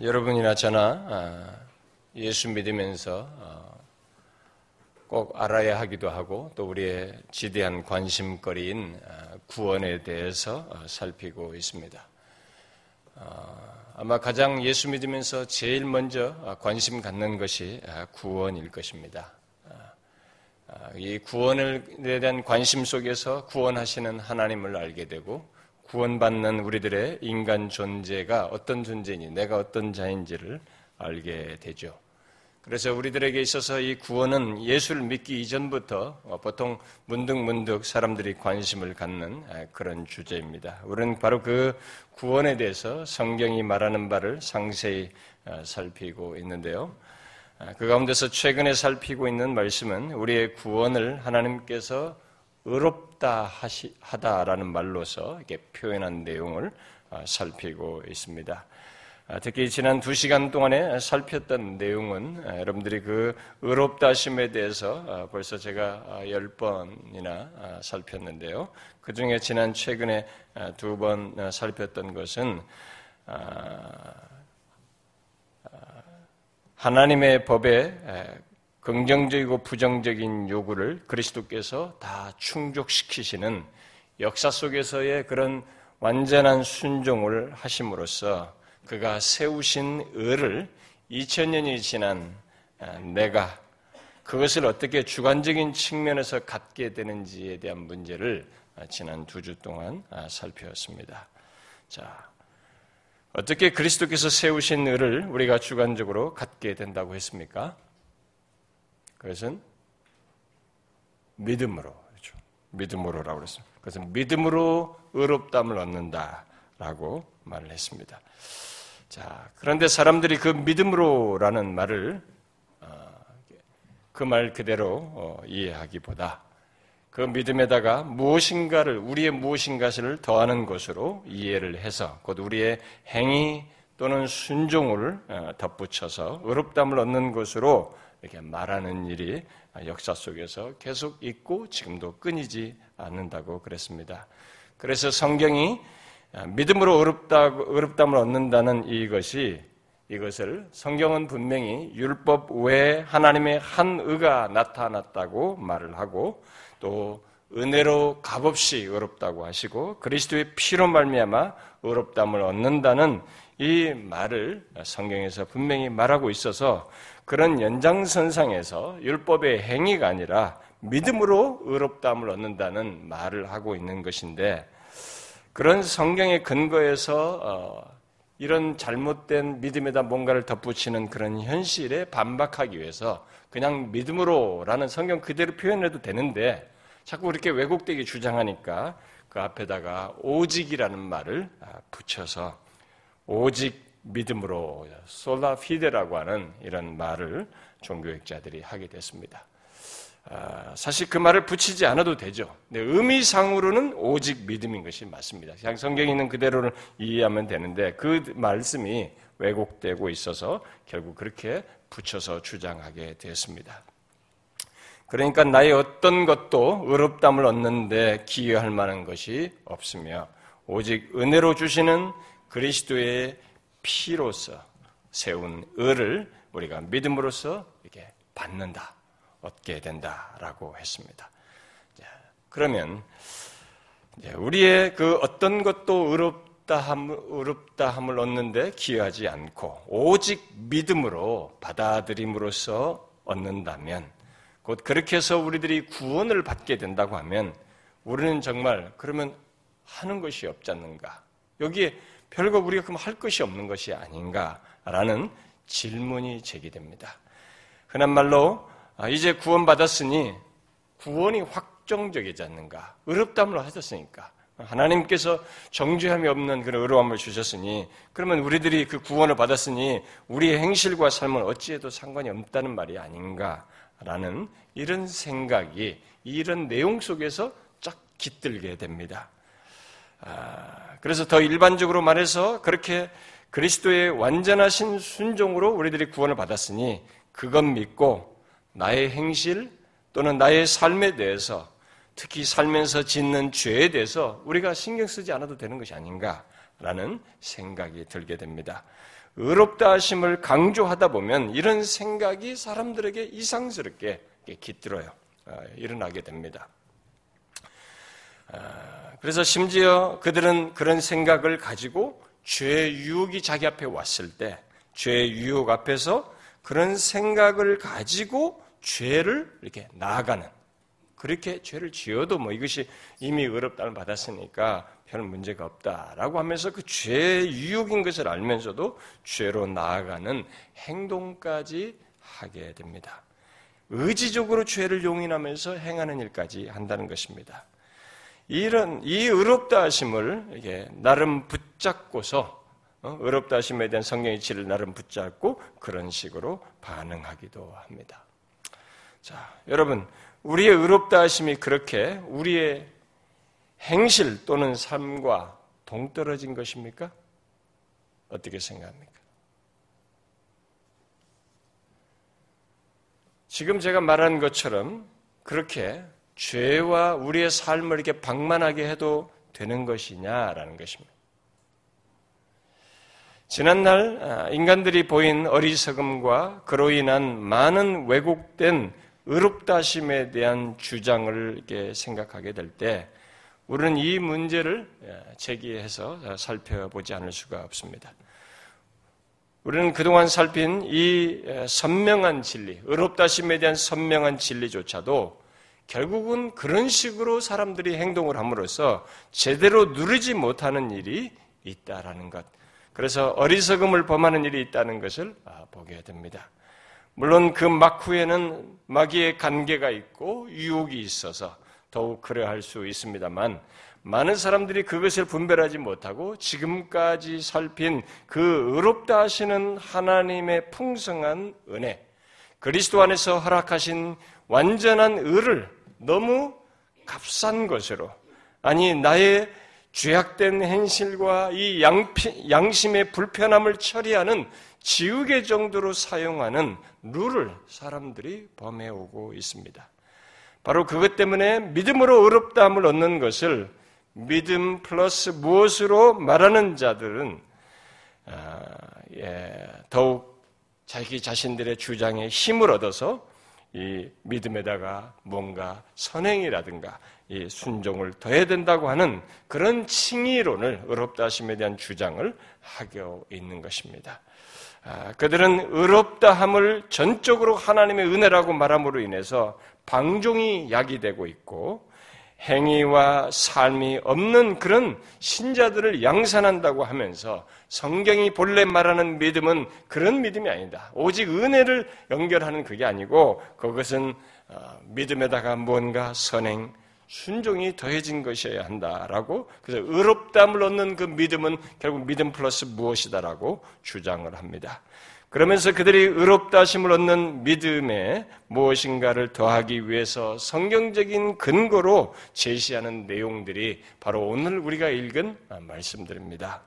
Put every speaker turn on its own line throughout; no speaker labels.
여러분이나 저나 아, 예수 믿으면서 어, 꼭 알아야 하기도 하고 또 우리의 지대한 관심거리인 아, 구원에 대해서 어, 살피고 있습니다. 어, 아마 가장 예수 믿으면서 제일 먼저 관심 갖는 것이 구원일 것입니다. 이 구원에 대한 관심 속에서 구원하시는 하나님을 알게 되고 구원받는 우리들의 인간 존재가 어떤 존재니, 내가 어떤 자인지를 알게 되죠. 그래서 우리들에게 있어서 이 구원은 예수를 믿기 이전부터 보통 문득문득 사람들이 관심을 갖는 그런 주제입니다. 우리는 바로 그 구원에 대해서 성경이 말하는 바를 상세히 살피고 있는데요. 그 가운데서 최근에 살피고 있는 말씀은 우리의 구원을 하나님께서 의롭다 하시, 하다라는 말로서 이렇게 표현한 내용을 아, 살피고 있습니다. 아, 특히 지난 두 시간 동안에 살폈던 내용은 아, 여러분들이 그 의롭다 하심에 대해서 벌써 제가 열 번이나 살폈는데요. 그 중에 지난 최근에 두 번 살폈던 것은 하나님의 법에 긍정적이고 부정적인 요구를 그리스도께서 다 충족시키시는 역사 속에서의 그런 완전한 순종을 하심으로써 그가 세우신 의를 2000년이 지난 아, 내가 그것을 어떻게 주관적인 측면에서 갖게 되는지에 대한 문제를 아, 지난 두 주 동안 아, 살펴봤습니다. 자, 어떻게 그리스도께서 세우신 의를 우리가 주관적으로 갖게 된다고 했습니까? 그것은 믿음으로 그렇죠. 믿음으로라고 그랬어요. 그것은 믿음으로 의롭담을 얻는다라고 말을 했습니다. 자, 그런데 사람들이 그 믿음으로라는 말을 어, 그말 그대로 어, 이해하기보다 그 믿음에다가 무엇인가를 우리의 무엇인가를 더하는 것으로 이해를 해서 곧 우리의 행위 또는 순종을 어, 덧붙여서 의롭담을 얻는 것으로 이렇게 말하는 일이 역사 속에서 계속 있고 지금도 끊이지 않는다고 그랬습니다. 그래서 성경이 믿음으로 어렵다, 어렵담을 얻는다는 이것이 이것을 성경은 분명히 율법 외에 하나님의 한 의가 나타났다고 말을 하고 또 은혜로 값없이 어렵다고 하시고 그리스도의 피로 말미암아 어렵담을 얻는다는 이 말을 성경에서 분명히 말하고 있어서 그런 연장선상에서 율법의 행위가 아니라 믿음으로 의롭다함을 얻는다는 말을 하고 있는 것인데 그런 성경의 근거에서 어, 이런 잘못된 믿음에다 뭔가를 덧붙이는 그런 현실에 반박하기 위해서 그냥 믿음으로라는 성경 그대로 표현해도 되는데 자꾸 이렇게 왜곡되게 주장하니까 그 앞에다가 오직이라는 말을 아, 붙여서 오직 믿음으로 솔라 피데라고 하는 이런 말을 종교학자들이 하게 됐습니다. 아, 사실 그 말을 붙이지 않아도 되죠. 네, 의미상으로는 오직 믿음인 것이 맞습니다. 그냥 성경에 있는 그대로를 이해하면 되는데 그 말씀이 왜곡되고 있어서 결국 그렇게 붙여서 주장하게 되었습니다. 그러니까 나의 어떤 것도 의롭담을 얻는데 기여할 만한 것이 없으며 오직 은혜로 주시는 그리스도의 피로서 세운 의를 우리가 믿음으로써 이렇게 받는다, 얻게 된다라고 했습니다. 그러면 우리의 그 어떤 것도 의롭다함, 의롭다함을 얻는데 기여하지 않고 오직 믿음으로 받아들임으로써 얻는다면 곧 그렇게 해서 우리들이 구원을 받게 된다고 하면 우리는 정말 그러면 하는 것이 없지 않는가? 여기에 별거 우리가 그럼 할 것이 없는 것이 아닌가라는 질문이 제기됩니다. 흔한 말로 아, 이제 구원받았으니 구원이 확정적이지 않는가? 의롭담을 하셨으니까. 하나님께서 정죄함이 없는 그런 의로움을 주셨으니 그러면 우리들이 그 구원을 받았으니 우리의 행실과 삶은 어찌해도 상관이 없다는 말이 아닌가라는 이런 생각이 이런 내용 속에서 쫙 깃들게 됩니다. 아, 그래서 더 일반적으로 말해서 그렇게 그리스도의 완전하신 순종으로 우리들이 구원을 받았으니 그것 믿고 나의 행실 또는 나의 삶에 대해서 특히 살면서 짓는 죄에 대해서 우리가 신경 쓰지 않아도 되는 것이 아닌가 라는 생각이 들게 됩니다. 의롭다 하심을 강조하다 보면 이런 생각이 사람들에게 이상스럽게 깃들어요. 아, 일어나게 됩니다. 아, 그래서 심지어 그들은 그런 생각을 가지고 죄의 유혹이 자기 앞에 왔을 때 죄의 유혹 앞에서 그런 생각을 가지고 죄를 이렇게 나아가는 그렇게 죄를 지어도 뭐 이것이 이미 의롭다를 받았으니까 별 문제가 없다라고 하면서 그 죄의 유혹인 것을 알면서도 죄로 나아가는 행동까지 하게 됩니다. 의지적으로 죄를 용인하면서 행하는 일까지 한다는 것입니다. 이런 이 의롭다 하심을 이게 나름 붙잡고서 어? 의롭다 하심에 대한 성경의 질을 나름 붙잡고 그런 식으로 반응하기도 합니다. 자, 여러분, 우리의 의롭다 하심이 그렇게 우리의 행실 또는 삶과 동떨어진 것입니까? 어떻게 생각합니까? 지금 제가 말한 것처럼 그렇게 죄와 우리의 삶을 이렇게 방만하게 해도 되는 것이냐라는 것입니다. 지난날 아, 인간들이 보인 어리석음과 그로 인한 많은 왜곡된 의롭다심에 대한 주장을 이렇게 생각하게 될 때 우리는 이 문제를 예, 제기해서 살펴보지 않을 수가 없습니다. 우리는 그동안 살핀 이 예, 선명한 진리, 의롭다심에 대한 선명한 진리조차도 결국은 그런 식으로 사람들이 행동을 함으로써 제대로 누르지 못하는 일이 있다라는 것. 그래서 어리석음을 범하는 일이 있다는 것을 아, 보게 됩니다. 물론 그 막후에는 마귀의 관계가 있고 유혹이 있어서 더욱 그러할 수 있습니다만 많은 사람들이 그것을 분별하지 못하고 지금까지 살핀 그 의롭다 하시는 하나님의 풍성한 은혜, 그리스도 안에서 허락하신 완전한 의를 너무 값싼 것으로 아니 나의 죄악된 행실과 이 양피, 양심의 불편함을 처리하는 지우개 정도로 사용하는 룰을 사람들이 범해오고 있습니다. 바로 그것 때문에 믿음으로 의롭다함을 얻는 것을 믿음 플러스 무엇으로 말하는 자들은 아, 예, 더욱 자기 자신들의 주장에 힘을 얻어서 이 믿음에다가 뭔가 선행이라든가 이 순종을 더해야 된다고 하는 그런 칭의론을 의롭다 하심에 대한 주장을 하고 있는 것입니다. 아, 그들은 의롭다함을 전적으로 하나님의 은혜라고 말함으로 인해서 방종이 야기되고 있고 행위와 삶이 없는 그런 신자들을 양산한다고 하면서 성경이 본래 말하는 믿음은 그런 믿음이 아니다. 오직 은혜를 연결하는 그게 아니고 그것은 어, 믿음에다가 뭔가 선행, 순종이 더해진 것이어야 한다라고 그래서 의롭담을 얻는 그 믿음은 결국 믿음 플러스 무엇이다라고 주장을 합니다. 그러면서 그들이 의롭다 하심을 얻는 믿음에 무엇인가를 더하기 위해서 성경적인 근거로 제시하는 내용들이 바로 오늘 우리가 읽은 말씀들입니다.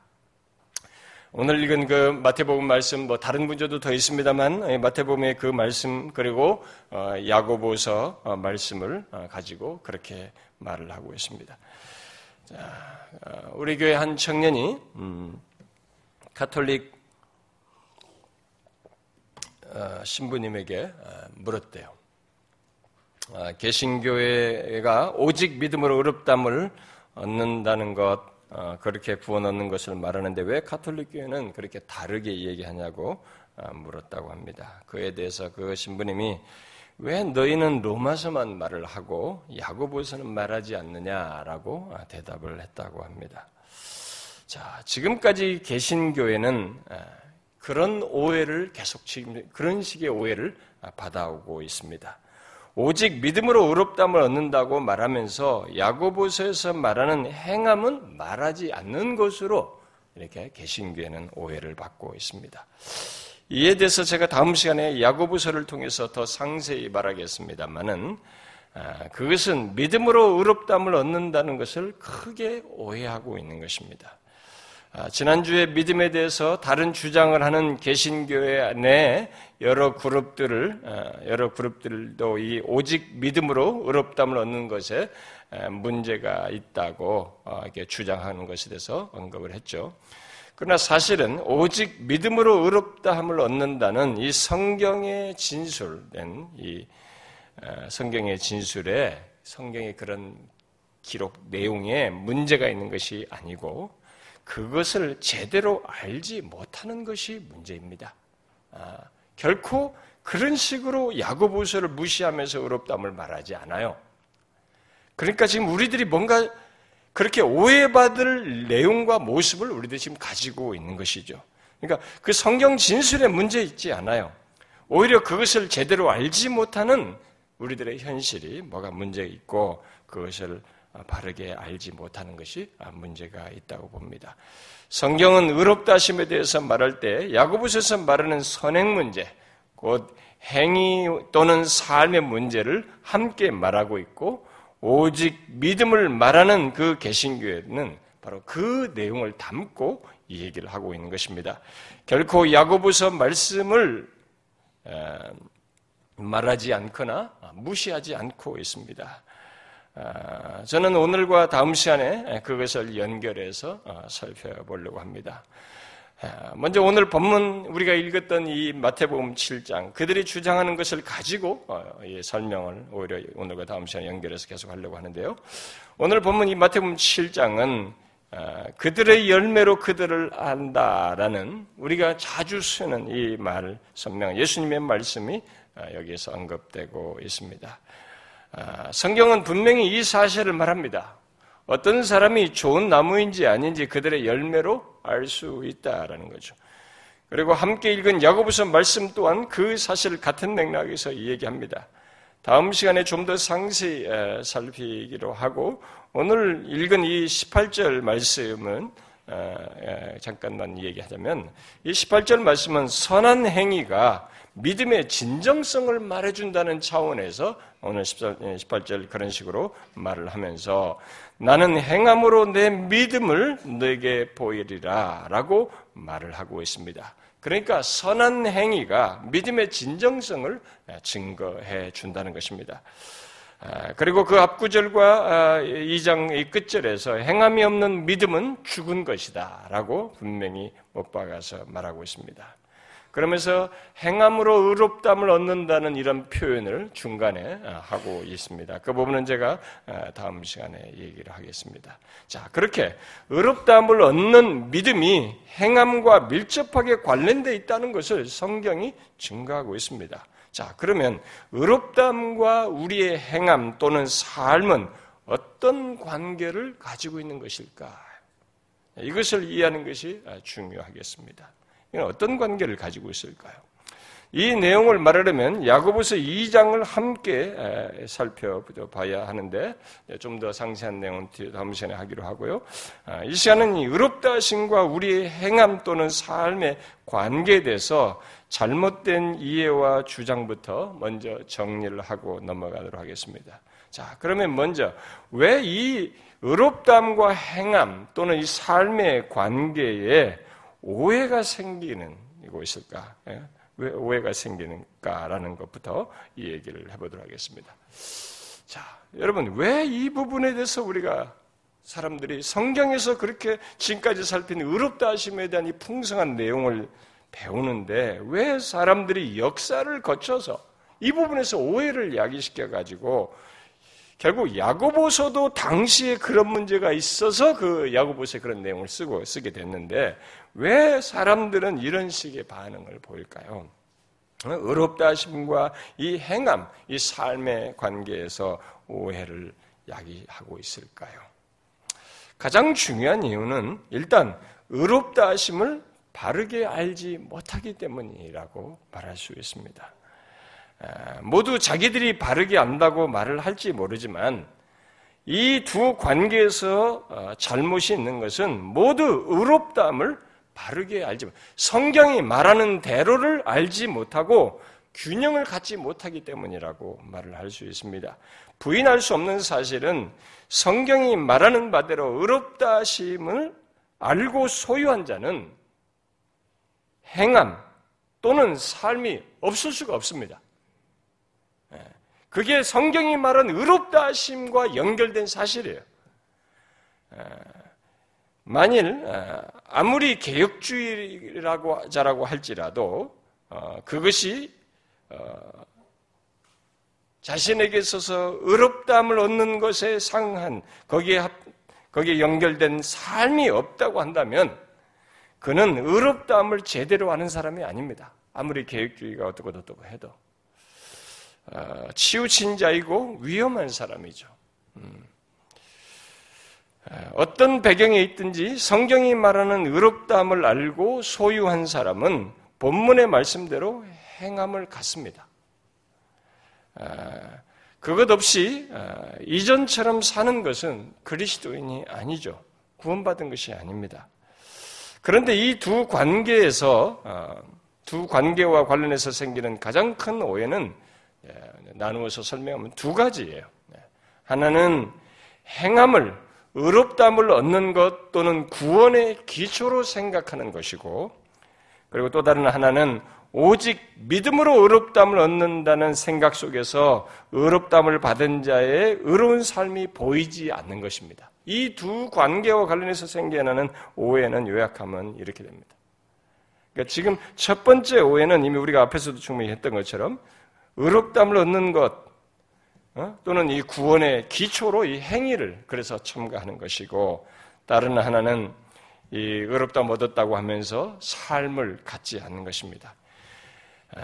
오늘 읽은 그 마태복음 말씀 뭐 다른 문제도 더 있습니다만 예, 마태복음의 그 말씀 그리고 어, 야고보서 어, 말씀을 어, 가지고 그렇게 말을 하고 있습니다. 자, 우리 교회 한 청년이 음, 카톨릭 어, 신부님에게 어, 물었대요. 어, 개신교회가 오직 믿음으로 의롭담을 얻는다는 것, 그렇게 구원 얻는 것을 말하는데 왜 카톨릭 교회는 그렇게 다르게 얘기하냐고 물었다고 합니다. 그에 대해서 그 신부님이 왜 너희는 로마서만 말을 하고 야고보서는 말하지 않느냐라고 대답을 했다고 합니다. 자, 지금까지 개신교회는 그런 오해를 계속 그런 식의 오해를 받아오고 있습니다. 오직 믿음으로 의롭담을 얻는다고 말하면서 야고보서에서 말하는 행함은 말하지 않는 것으로 이렇게 개신교회는 오해를 받고 있습니다. 이에 대해서 제가 다음 시간에 야고보서를 통해서 더 상세히 말하겠습니다만은 아, 그것은 믿음으로 의롭담을 얻는다는 것을 크게 오해하고 있는 것입니다. 아, 지난주에 믿음에 대해서 다른 주장을 하는 개신교회 내 여러 그룹들을 아, 여러 그룹들도 이 오직 믿음으로 의롭담을 얻는 것에 문제가 있다고 어, 이렇게 주장하는 것에 대해서 언급을 했죠. 그러나 사실은 오직 믿음으로 의롭다함을 얻는다는 이 성경의 진술된 이 어, 성경의 진술에 성경의 그런 기록 내용에 문제가 있는 것이 아니고 그것을 제대로 알지 못하는 것이 문제입니다. 아, 결코 그런 식으로 야고보서를 무시하면서 의롭다함을 말하지 않아요. 그러니까 지금 우리들이 뭔가 그렇게 오해받을 내용과 모습을 우리들이 지금 가지고 있는 것이죠. 그러니까 그 성경 진술에 문제 있지 않아요. 오히려 그것을 제대로 알지 못하는 우리들의 현실이 뭐가 문제 있고 그것을 바르게 알지 못하는 것이 문제가 있다고 봅니다. 성경은 의롭다 하심에 대해서 말할 때 야고보서에서 말하는 선행 문제, 곧 행위 또는 삶의 문제를 함께 말하고 있고 오직 믿음을 말하는 그 개신교회는 바로 그 내용을 담고 이 얘기를 하고 있는 것입니다. 결코 야고보서 말씀을 말하지 않거나 무시하지 않고 있습니다. 아, 저는 오늘과 다음 시간에 그것을 연결해서 어, 살펴보려고 합니다. 아, 먼저 오늘 본문 우리가 읽었던 이 마태복음 7장 그들이 주장하는 것을 가지고 어, 설명을 오히려 오늘과 다음 시간에 연결해서 계속 하려고 하는데요. 오늘 본문 이 마태복음 7장은 아, 그들의 열매로 그들을 안다라는 우리가 자주 쓰는 이 말, 선명, 예수님의 말씀이 여기에서 언급되고 있습니다. 아, 성경은 분명히 이 사실을 말합니다. 어떤 사람이 좋은 나무인지 아닌지 그들의 열매로 알 수 있다라는 거죠. 그리고 함께 읽은 야고보서 말씀 또한 그 사실을 같은 맥락에서 얘기합니다. 다음 시간에 좀 더 상세히 살피기로 하고 오늘 읽은 이 18절 말씀은 잠깐만 얘기하자면 이 18절 말씀은 선한 행위가 믿음의 진정성을 말해준다는 차원에서 오늘 18절 그런 식으로 말을 하면서 나는 행함으로 내 믿음을 너에게 보이리라 라고 말을 하고 있습니다. 그러니까 선한 행위가 믿음의 진정성을 증거해 준다는 것입니다. 아, 그리고 그 앞구절과 2장의 아, 끝절에서 행함이 없는 믿음은 죽은 것이다 라고 분명히 못 박아서 말하고 있습니다. 그러면서 행함으로 의롭담을 얻는다는 이런 표현을 중간에 아, 하고 있습니다. 그 부분은 제가 아, 다음 시간에 얘기를 하겠습니다. 자, 그렇게 의롭담을 얻는 믿음이 행함과 밀접하게 관련되어 있다는 것을 성경이 증거하고 있습니다. 자, 그러면 의롭담과 우리의 행함 또는 삶은 어떤 관계를 가지고 있는 것일까? 이것을 이해하는 것이 아, 중요하겠습니다. 어떤 관계를 가지고 있을까요? 이 내용을 말하려면 야고보서 2장을 함께 살펴봐야 하는데 좀 더 상세한 내용은 다음 시간에 하기로 하고요. 아, 이 시간은 의롭다 하심과 우리의 행함 또는 삶의 관계에 대해서 잘못된 이해와 주장부터 먼저 정리를 하고 넘어가도록 하겠습니다. 자, 그러면 먼저 왜 이 의롭담과 행함 또는 이 삶의 관계에 오해가 생기는 곳일까? 예? 왜 오해가 생기는가라는 것부터 이 얘기를 해보도록 하겠습니다. 자, 여러분, 왜 이 부분에 대해서 우리가 사람들이 성경에서 그렇게 지금까지 살핀 의롭다 하심에 대한 이 풍성한 내용을 배우는데 왜 사람들이 역사를 거쳐서 이 부분에서 오해를 야기시켜 가지고 결국 야고보서도 당시에 그런 문제가 있어서 그 야고보서에 그런 내용을 쓰고 쓰게 됐는데 왜 사람들은 이런 식의 반응을 보일까요? 의롭다 하심과 이 행함, 이 삶의 관계에서 오해를 야기하고 있을까요? 가장 중요한 이유는 일단 의롭다 하심을 바르게 알지 못하기 때문이라고 말할 수 있습니다. 모두 자기들이 바르게 안다고 말을 할지 모르지만 이 두 관계에서 어, 잘못이 있는 것은 모두 의롭다함을 바르게 알지 못, 성경이 말하는 대로를 알지 못하고 균형을 갖지 못하기 때문이라고 말을 할 수 있습니다. 부인할 수 없는 사실은 성경이 말하는 바대로 의롭다 하심을 알고 소유한 자는 행함 또는 삶이 없을 수가 없습니다. 예. 그게 성경이 말한 의롭다 하심과 연결된 사실이에요. 예. 만일 어, 아무리 개혁주의라고 자라고 할지라도 어, 그것이 어, 자신에게 있어서 의롭다함을 얻는 것에 상한 거기에 거기에 연결된 삶이 없다고 한다면 그는 의롭다함을 제대로 아는 사람이 아닙니다. 아무리 개혁주의가 어떻고 어떻고 해도 치우친 자이고 위험한 사람이죠. 음. 어떤 배경에 있든지 성경이 말하는 의롭다함을 알고 소유한 사람은 본문의 말씀대로 행함을 갖습니다. 그것 없이 이전처럼 사는 것은 그리스도인이 아니죠. 구원받은 것이 아닙니다. 그런데 이 두 관계에서 어, 두 관계와 관련해서 생기는 가장 큰 오해는 예, 나누어서 설명하면 두 가지예요. 네. 하나는 행함을 의롭담을 얻는 것 또는 구원의 기초로 생각하는 것이고, 그리고 또 다른 하나는 오직 믿음으로 의롭담을 얻는다는 생각 속에서 의롭담을 받은 자의 의로운 삶이 보이지 않는 것입니다. 이 두 관계와 관련해서 생겨나는 오해는 요약하면 이렇게 됩니다. 그러니까 지금 첫 번째 오해는 이미 우리가 앞에서도 충분히 했던 것처럼 의롭담을 얻는 것, 어? 또는 이 구원의 기초로 이 행위를 그래서 첨가하는 것이고 다른 하나는 이 의롭다 얻었다고 하면서 삶을 갖지 않는 것입니다. 아,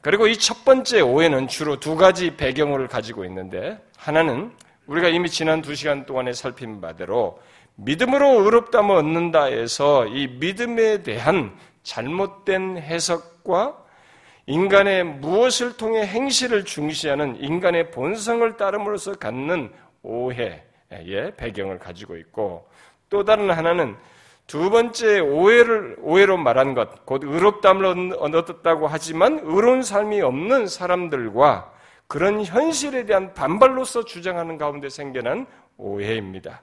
그리고 이 첫 번째 오해는 주로 두 가지 배경을 가지고 있는데 하나는 우리가 이미 지난 두 시간 동안에 살핀 바대로 믿음으로 의롭다을 얻는다 해서 이 믿음에 대한 잘못된 해석과 인간의 무엇을 통해 행실을 중시하는 인간의 본성을 따름으로써 갖는 오해의 배경을 가지고 있고 또 다른 하나는 두 번째 오해를 오해로 말한 것, 곧 의롭담을 얻었다고 하지만 의로운 삶이 없는 사람들과 그런 현실에 대한 반발로서 주장하는 가운데 생겨난 오해입니다.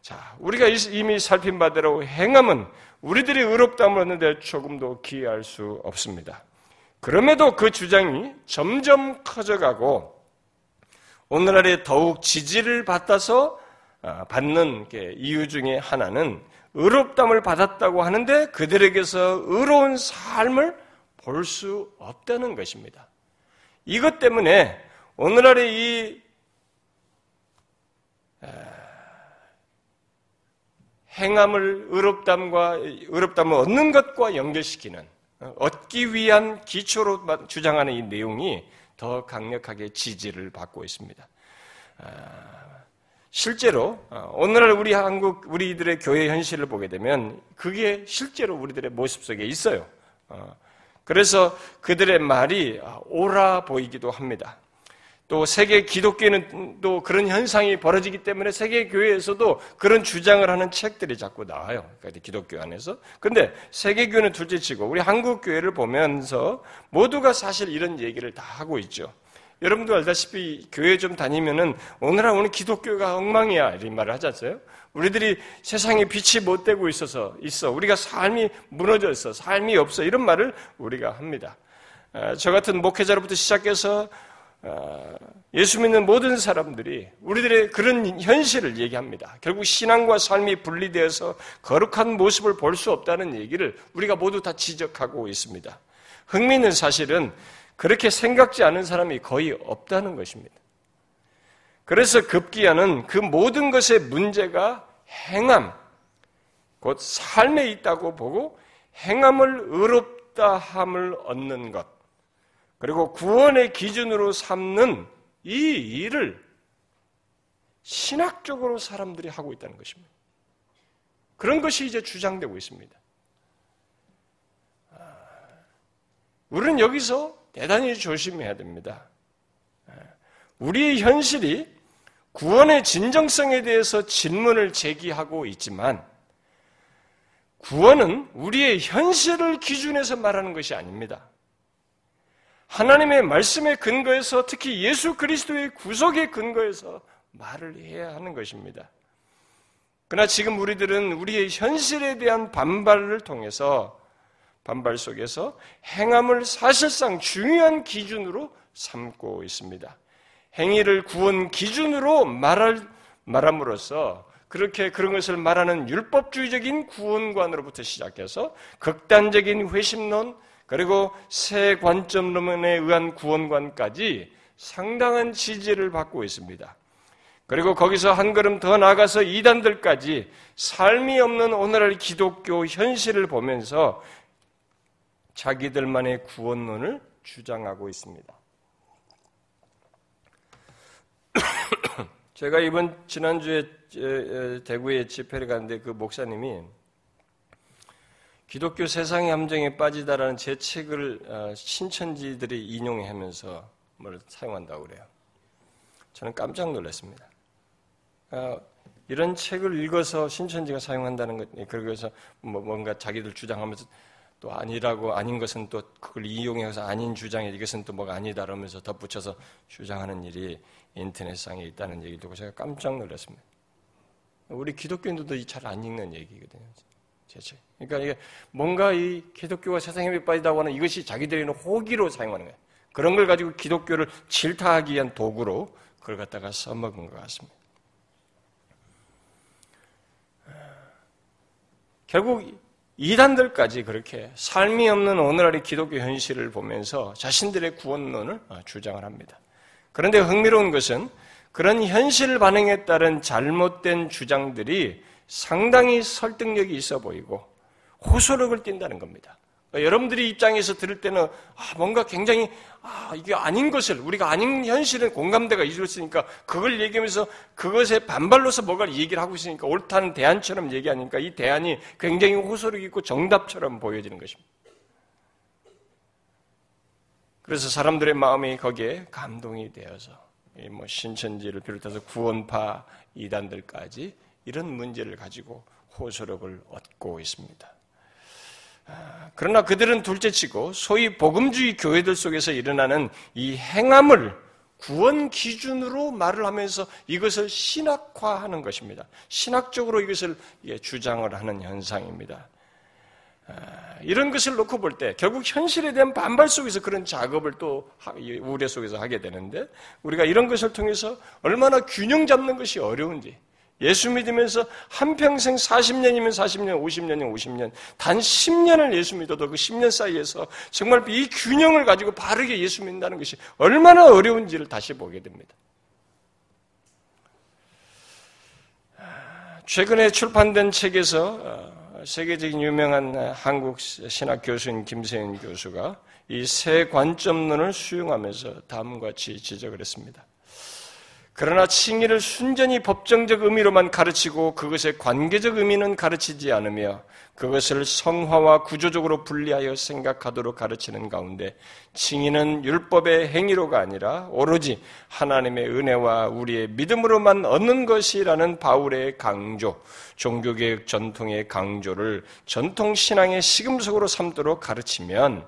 자, 우리가 이미 살핀 바대로 행함은 우리들이 의롭담을 얻는 데 조금도 기이할 수 없습니다. 그럼에도 그 주장이 점점 커져가고 오늘날에 더욱 지지를 받아서 아, 받는 이유 중에 하나는 의롭담을 받았다고 하는데 그들에게서 의로운 삶을 볼 수 없다는 것입니다. 이것 때문에 오늘날의 이 아, 행함을 의롭담과 의롭담을 얻는 것과 연결시키는 얻기 위한 기초로 주장하는 이 내용이 더 강력하게 지지를 받고 있습니다. 아, 실제로 어, 오늘날 우리 한국 우리들의 교회 현실을 보게 되면 그게 실제로 우리들의 모습 속에 있어요. 어, 그래서 그들의 말이 옳아 보이기도 합니다. 또 세계 기독교는 또 그런 현상이 벌어지기 때문에 세계 교회에서도 그런 주장을 하는 책들이 자꾸 나와요. 그러니까 기독교 안에서. 근데 세계 교회는 둘째치고 우리 한국 교회를 보면서 모두가 사실 이런 얘기를 다 하고 있죠. 여러분도 알다시피 교회 좀 다니면은 오늘날 오늘 기독교가 엉망이야 이런 말을 하지 않어요? 우리들이 세상에 빛이 못 되고 있어서 있어. 우리가 삶이 무너져 있어. 삶이 없어. 이런 말을 우리가 합니다. 저 같은 목회자로부터 시작해서 어, 예수 믿는 모든 사람들이 우리들의 그런 현실을 얘기합니다. 결국 신앙과 삶이 분리되어서 거룩한 모습을 볼 수 없다는 얘기를 우리가 모두 다 지적하고 있습니다. 흥미있는 사실은 그렇게 생각지 않은 사람이 거의 없다는 것입니다. 그래서 급기야는 그 모든 것의 문제가 행함, 곧 삶에 있다고 보고 행함을 의롭다함을 얻는 것, 그리고 구원의 기준으로 삼는 이 일을 신학적으로 사람들이 하고 있다는 것입니다. 그런 것이 이제 주장되고 있습니다. 아, 우리는 여기서 대단히 조심해야 됩니다. 아, 우리의 현실이 구원의 진정성에 대해서 질문을 제기하고 있지만 구원은 우리의 현실을 기준해서 말하는 것이 아닙니다. 하나님의 말씀의 근거에서 특히 예수 그리스도의 구속의 근거에서 말을 해야 하는 것입니다. 그러나 지금 우리들은 우리의 현실에 대한 반발을 통해서 반발 속에서 행함을 사실상 중요한 기준으로 삼고 있습니다. 행위를 구원 기준으로 말할, 말함으로써 그렇게 그런 것을 말하는 율법주의적인 구원관으로부터 시작해서 극단적인 회심론, 그리고 새 관점론에 의한 구원관까지 상당한 지지를 받고 있습니다. 그리고 거기서 한 걸음 더 나가서 이단들까지 삶이 없는 오늘날 기독교 현실을 보면서 자기들만의 구원론을 주장하고 있습니다. 제가 이번 지난주에 대구에 집회를 갔는데 그 목사님이 기독교 세상의 함정에 빠지다라는 제 책을 어, 신천지들이 인용하면서 뭘 사용한다고 그래요. 저는 깜짝 놀랐습니다. 어, 이런 책을 읽어서 신천지가 사용한다는 것, 예, 그래서 뭐 뭔가 자기들 주장하면서 또 아니라고 아닌 것은 또 그걸 이용해서 아닌 주장에 이것은 또 뭐가 아니다 그러면서 덧붙여서 주장하는 일이 인터넷상에 있다는 얘기 듣고 제가 깜짝 놀랐습니다. 우리 기독교인들도 잘 안 읽는 얘기거든요. 제체. 그러니까 이게 뭔가 이 기독교가 세상에 빠지다고 하는 이것이 자기들의 호기로 사용하는 거예요. 그런 걸 가지고 기독교를 질타하기 위한 도구로 그걸 갖다가 써먹은 것 같습니다. 결국 이단들까지 그렇게 삶이 없는 오늘날의 기독교 현실을 보면서 자신들의 구원론을 주장을 합니다. 그런데 흥미로운 것은 그런 현실 반응에 따른 잘못된 주장들이 상당히 설득력이 있어 보이고 호소력을 띈다는 겁니다. 그러니까 여러분들이 입장에서 들을 때는 아, 뭔가 굉장히 아, 이게 아닌 것을 우리가 아닌 현실에 공감대가 이루어지니까 그걸 얘기하면서 그것에 반발로서 뭔가 얘기를 하고 있으니까 옳다는 대안처럼 얘기하니까 이 대안이 굉장히 호소력 있고 정답처럼 보여지는 것입니다. 그래서 사람들의 마음이 거기에 감동이 되어서 뭐 신천지를 비롯해서 구원파 이단들까지 이런 문제를 가지고 호소력을 얻고 있습니다. 아, 그러나 그들은 둘째치고 소위 복음주의 교회들 속에서 일어나는 이 행함을 구원 기준으로 말을 하면서 이것을 신학화하는 것입니다. 신학적으로 이것을 주장을 하는 현상입니다. 아, 이런 것을 놓고 볼 때 결국 현실에 대한 반발 속에서 그런 작업을 또 우려 속에서 하게 되는데 우리가 이런 것을 통해서 얼마나 균형 잡는 것이 어려운지 예수 믿으면서 한평생 40년이면 40년, 50년이면 50년, 단 10년을 예수 믿어도 그 10년 사이에서 정말 이 균형을 가지고 바르게 예수 믿는다는 것이 얼마나 어려운지를 다시 보게 됩니다. 최근에 출판된 책에서 어, 세계적인 유명한 한국 신학 교수인 김세윤 교수가 이 세 관점론을 수용하면서 다음과 같이 지적을 했습니다. 그러나 칭의를 순전히 법정적 의미로만 가르치고 그것의 관계적 의미는 가르치지 않으며 그것을 성화와 구조적으로 분리하여 생각하도록 가르치는 가운데 칭의는 율법의 행위로가 아니라 오로지 하나님의 은혜와 우리의 믿음으로만 얻는 것이라는 바울의 강조, 종교개혁 전통의 강조를 전통신앙의 시금석으로 삼도록 가르치면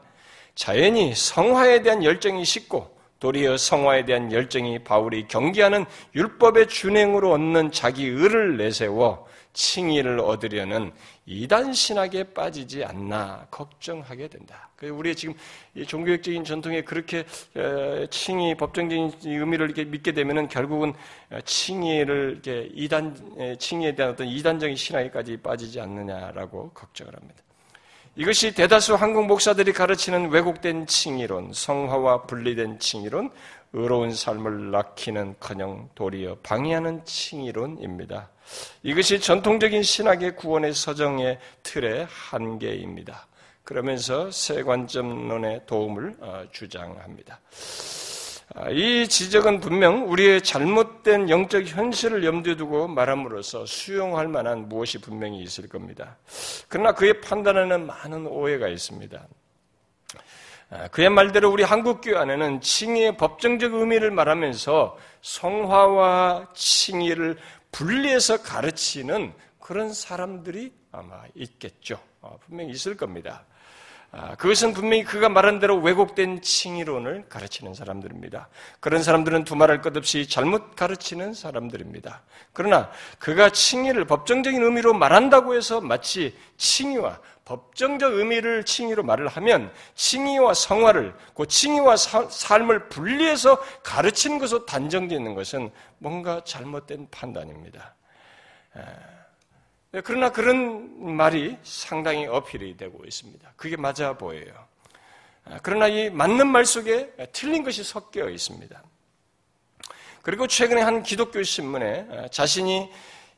자연히 성화에 대한 열정이 식고 도리어 성화에 대한 열정이 바울이 경계하는 율법의 준행으로 얻는 자기 의를 내세워 칭의를 얻으려는 이단 신학에 빠지지 않나 걱정하게 된다. 우리의 지금 종교학적인 전통에 그렇게 칭의 법정적인 의미를 이렇게 믿게 되면은 결국은 칭의를 이렇게 이단 칭의에 대한 어떤 이단적인 신학에까지 빠지지 않느냐라고 걱정을 합니다. 이것이 대다수 한국 목사들이 가르치는 왜곡된 칭의론, 성화와 분리된 칭의론, 의로운 삶을 낳기는 커녕 도리어 방해하는 칭의론입니다. 이것이 전통적인 신학의 구원의 서정의 틀의 한계입니다. 그러면서 세 관점론의 도움을 어, 주장합니다. 아, 이 지적은 분명 우리의 잘못된 영적 현실을 염두에 두고 말함으로써 수용할 만한 무엇이 분명히 있을 겁니다. 그러나 그의 판단에는 많은 오해가 있습니다. 아, 그의 말대로 우리 한국교회 안에는 칭의의 법정적 의미를 말하면서 성화와 칭의를 분리해서 가르치는 그런 사람들이 아마 있겠죠. 어, 분명히 있을 겁니다. 아, 그것은 분명히 그가 말한 대로 왜곡된 칭의론을 가르치는 사람들입니다. 그런 사람들은 두말할 것 없이 잘못 가르치는 사람들입니다. 그러나 그가 칭의를 법정적인 의미로 말한다고 해서 마치 칭의와 법정적 의미를 칭의로 말을 하면 칭의와 성화를 그 칭의와 사, 삶을 분리해서 가르치는 것으로 단정되어 있는 것은 뭔가 잘못된 판단입니다. 네, 그러나 그런 말이 상당히 어필이 되고 있습니다. 그게 맞아 보여요. 아, 그러나 이 맞는 말 속에 틀린 것이 섞여 있습니다. 그리고 최근에 한 기독교 신문에 아, 자신이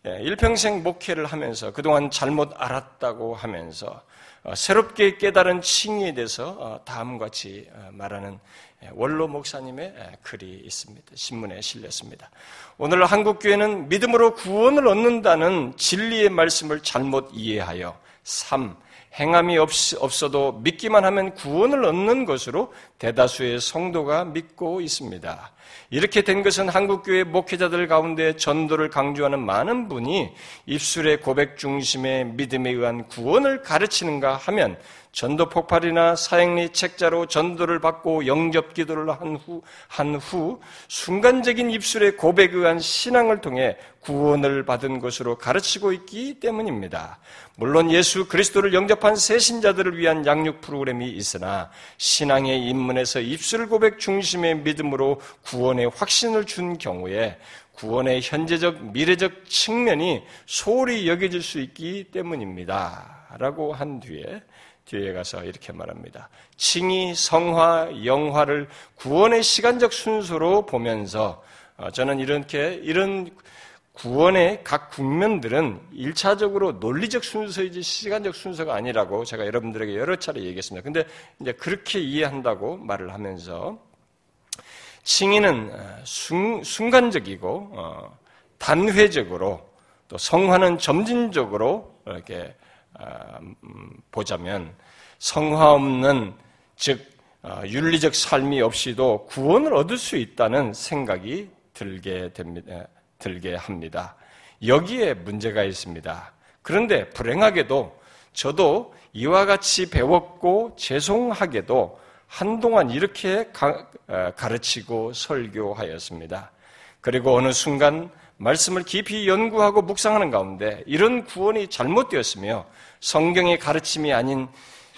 예, 일평생 목회를 하면서 그동안 잘못 알았다고 하면서 어, 새롭게 깨달은 칭의에 대해서 어, 다음과 같이 어, 말하는 예, 원로 목사님의 예, 글이 있습니다. 신문에 실렸습니다. 오늘 한국교회는 믿음으로 구원을 얻는다는 진리의 말씀을 잘못 이해하여 3. 행함이 없, 없어도 믿기만 하면 구원을 얻는 것으로 대다수의 성도가 믿고 있습니다. 이렇게 된 것은 한국교회 목회자들 가운데 전도를 강조하는 많은 분이 입술의 고백 중심의 믿음에 의한 구원을 가르치는가 하면 전도 폭발이나 사행리 책자로 전도를 받고 영접 기도를 한 후, 한 후, 순간적인 입술의 고백에 의한 신앙을 통해 구원을 받은 것으로 가르치고 있기 때문입니다. 물론 예수 그리스도를 영접한 새신자들을 위한 양육 프로그램이 있으나 신앙의 입문에서 입술 고백 중심의 믿음으로 구 원의 확신을 준 경우에 구원의 현재적, 미래적 측면이 소홀히 여겨질 수 있기 때문입니다. 라고 한 뒤에 뒤에 가서 이렇게 말합니다. 칭의, 성화, 영화를 구원의 시간적 순서로 보면서 어, 저는 이렇게 이런 구원의 각 국면들은 일차적으로 논리적 순서이지 시간적 순서가 아니라고 제가 여러분들에게 여러 차례 얘기했습니다. 근데 이제 그렇게 이해한다고 말을 하면서 칭의는 어, 순, 간적이고 어, 단회적으로 또 성화는 점진적으로 이렇게 아, 음, 보자면 성화 없는 즉 어, 윤리적 삶이 없이도 구원을 얻을 수 있다는 생각이 들게 됩니다. 들게 합니다. 여기에 문제가 있습니다. 그런데 불행하게도 저도 이와 같이 배웠고 죄송하게도 한동안 이렇게 가, 어, 가르치고 설교하였습니다. 그리고 어느 순간 말씀을 깊이 연구하고 묵상하는 가운데 이런 구원이 잘못되었으며 성경의 가르침이 아닌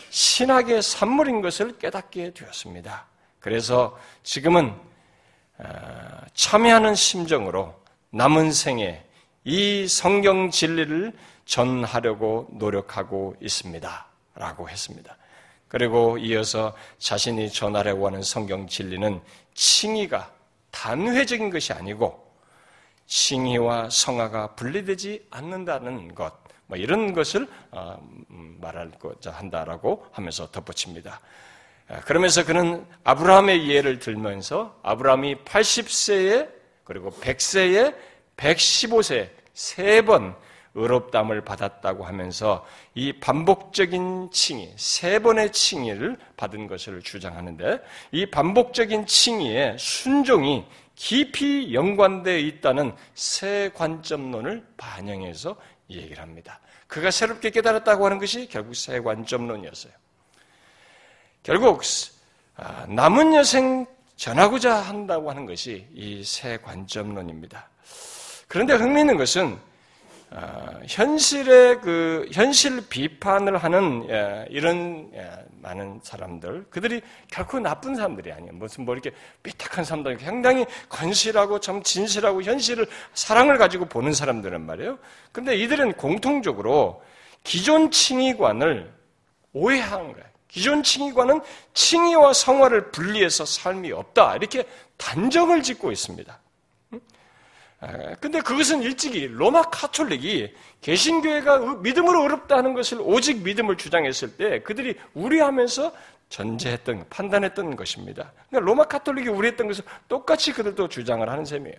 신학의 산물인 것을 깨닫게 되었습니다. 그래서 지금은 어, 참여하는 심정으로 남은 생에 이 성경 진리를 전하려고 노력하고 있습니다. 라고 했습니다. 그리고 이어서 자신이 전하려고 하는 성경 진리는 칭의가 단회적인 것이 아니고 칭의와 성화가 분리되지 않는다는 것, 뭐 이런 것을 어, 음, 말하고자 한다라고 하면서 덧붙입니다. 아, 그러면서 그는 아브라함의 예를 들면서 아브라함이 80세에 그리고 100세에 115세 세 번 의롭담을 받았다고 하면서 이 반복적인 칭의, 세 번의 칭의를 받은 것을 주장하는데 이 반복적인 칭의에 순종이 깊이 연관되어 있다는 새 관점론을 반영해서 얘기를 합니다. 그가 새롭게 깨달았다고 하는 것이 결국 새 관점론이었어요. 결국 아, 남은 여생 전하고자 한다고 하는 것이 이 새 관점론입니다. 그런데 흥미있는 것은 어, 현실의 그 현실 비판을 하는 예, 이런 예, 많은 사람들 그들이 결코 나쁜 사람들이 아니에요. 무슨 뭐 이렇게 삐딱한 사람들 상당히 건실하고 참 진실하고 현실을 사랑을 가지고 보는 사람들은 말이에요. 그런데 이들은 공통적으로 기존 칭의관을 오해한 거예요. 기존 칭의관은 칭의와 성화를 분리해서 삶이 없다 이렇게 단정을 짓고 있습니다. 근데 그것은 일찍이 로마 카톨릭이 개신교회가 믿음으로 어렵다 하는 것을 오직 믿음을 주장했을 때 그들이 우려하면서 전제했던 판단했던 것입니다. 그러니까 로마 카톨릭이 우려했던 것을 똑같이 그들도 주장을 하는 셈이에요.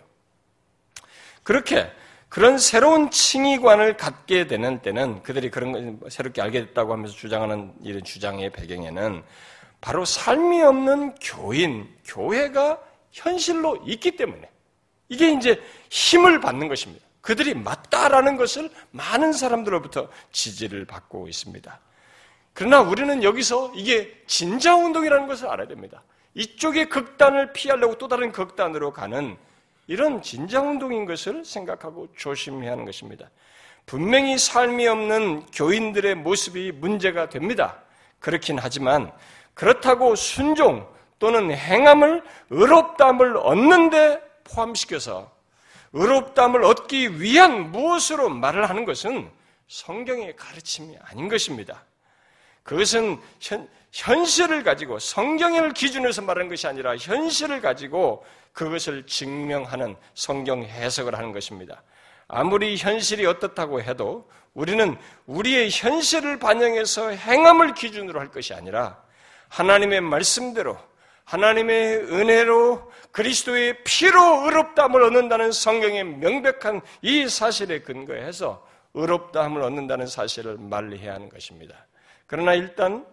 그렇게 그런 새로운 칭의관을 갖게 되는 때는 그들이 그런 걸 새롭게 알게 됐다고 하면서 주장하는 이런 주장의 배경에는 바로 삶이 없는 교인, 교회가 현실로 있기 때문에 이게 이제 힘을 받는 것입니다. 그들이 맞다라는 것을 많은 사람들로부터 지지를 받고 있습니다. 그러나 우리는 여기서 이게 진자운동이라는 것을 알아야 됩니다. 이쪽의 극단을 피하려고 또 다른 극단으로 가는 이런 진자운동인 것을 생각하고 조심해야 하는 것입니다. 분명히 삶이 없는 교인들의 모습이 문제가 됩니다. 그렇긴 하지만 그렇다고 순종 또는 행함을 의롭담을 얻는데 포함시켜서 의롭담을 얻기 위한 무엇으로 말을 하는 것은 성경의 가르침이 아닌 것입니다. 그것은 현, 현실을 가지고 성경을 기준으로서 말하는 것이 아니라 현실을 가지고 그것을 증명하는 성경 해석을 하는 것입니다. 아무리 현실이 어떻다고 해도 우리는 우리의 현실을 반영해서 행함을 기준으로 할 것이 아니라 하나님의 말씀대로 하나님의 은혜로 그리스도의 피로 의롭다함을 얻는다는 성경의 명백한 이 사실에 근거해서 의롭다함을 얻는다는 사실을 말리해야 하는 것입니다. 그러나 일단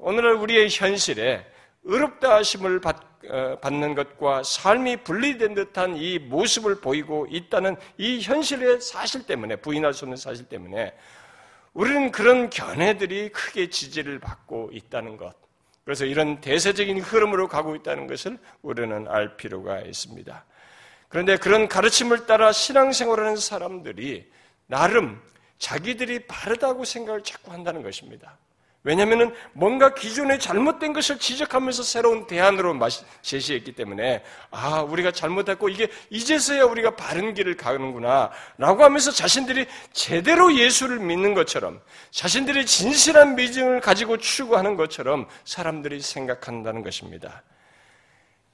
오늘날 우리의 현실에 의롭다 하심을 어, 받는 것과 삶이 분리된 듯한 이 모습을 보이고 있다는 이 현실의 사실 때문에 부인할 수 없는 사실 때문에 우리는 그런 견해들이 크게 지지를 받고 있다는 것. 그래서 이런 대세적인 흐름으로 가고 있다는 것을 우리는 알 필요가 있습니다. 그런데 그런 가르침을 따라 신앙생활하는 사람들이 나름 자기들이 바르다고 생각을 자꾸 한다는 것입니다. 왜냐하면 뭔가 기존에 잘못된 것을 지적하면서 새로운 대안으로 제시했기 때문에 아 우리가 잘못했고 이게 이제서야 우리가 바른 길을 가는구나라고 하면서 자신들이 제대로 예수를 믿는 것처럼 자신들이 진실한 믿음을 가지고 추구하는 것처럼 사람들이 생각한다는 것입니다.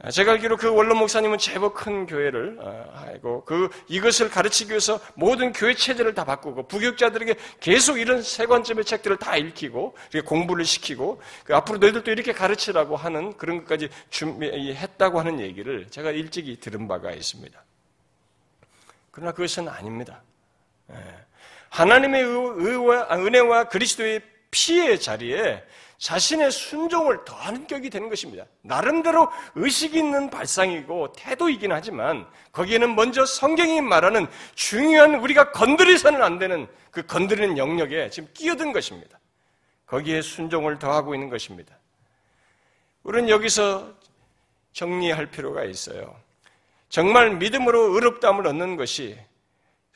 아, 제가 알기로 그 원로 목사님은 제법 큰 교회를 하고 어, 그 이것을 가르치기 위해서 모든 교회 체제를 다 바꾸고 부교육자들에게 계속 이런 세 관점의 책들을 다 읽히고 공부를 시키고 그 앞으로 너희들도 이렇게 가르치라고 하는 그런 것까지 준비했다고 하는 얘기를 제가 일찍이 들은 바가 있습니다. 그러나 그것은 아닙니다. 예. 하나님의 아, 은혜와 그리스도의 피의 자리에 자신의 순종을 더하는 격이 되는 것입니다. 나름대로 의식 있는 발상이고 태도이긴 하지만 거기에는 먼저 성경이 말하는 중요한 우리가 건드리서는 안 되는 그 건드리는 영역에 지금 끼어든 것입니다. 거기에 순종을 더하고 있는 것입니다. 우리는 여기서 정리할 필요가 있어요. 정말 믿음으로 의롭다함을 얻는 것이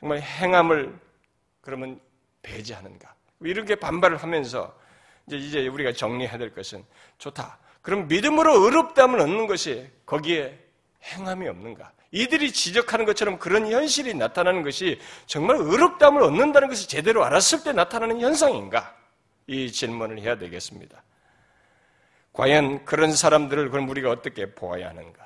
정말 행함을 그러면 배제하는가? 이렇게 반발을 하면서 이제, 이제 우리가 정리해야 될 것은 좋다. 그럼 믿음으로 의롭다함을 얻는 것이 거기에 행함이 없는가? 이들이 지적하는 것처럼 그런 현실이 나타나는 것이 정말 의롭다함을 얻는다는 것을 제대로 알았을 때 나타나는 현상인가? 이 질문을 해야 되겠습니다. 과연 그런 사람들을 그럼 우리가 어떻게 보아야 하는가?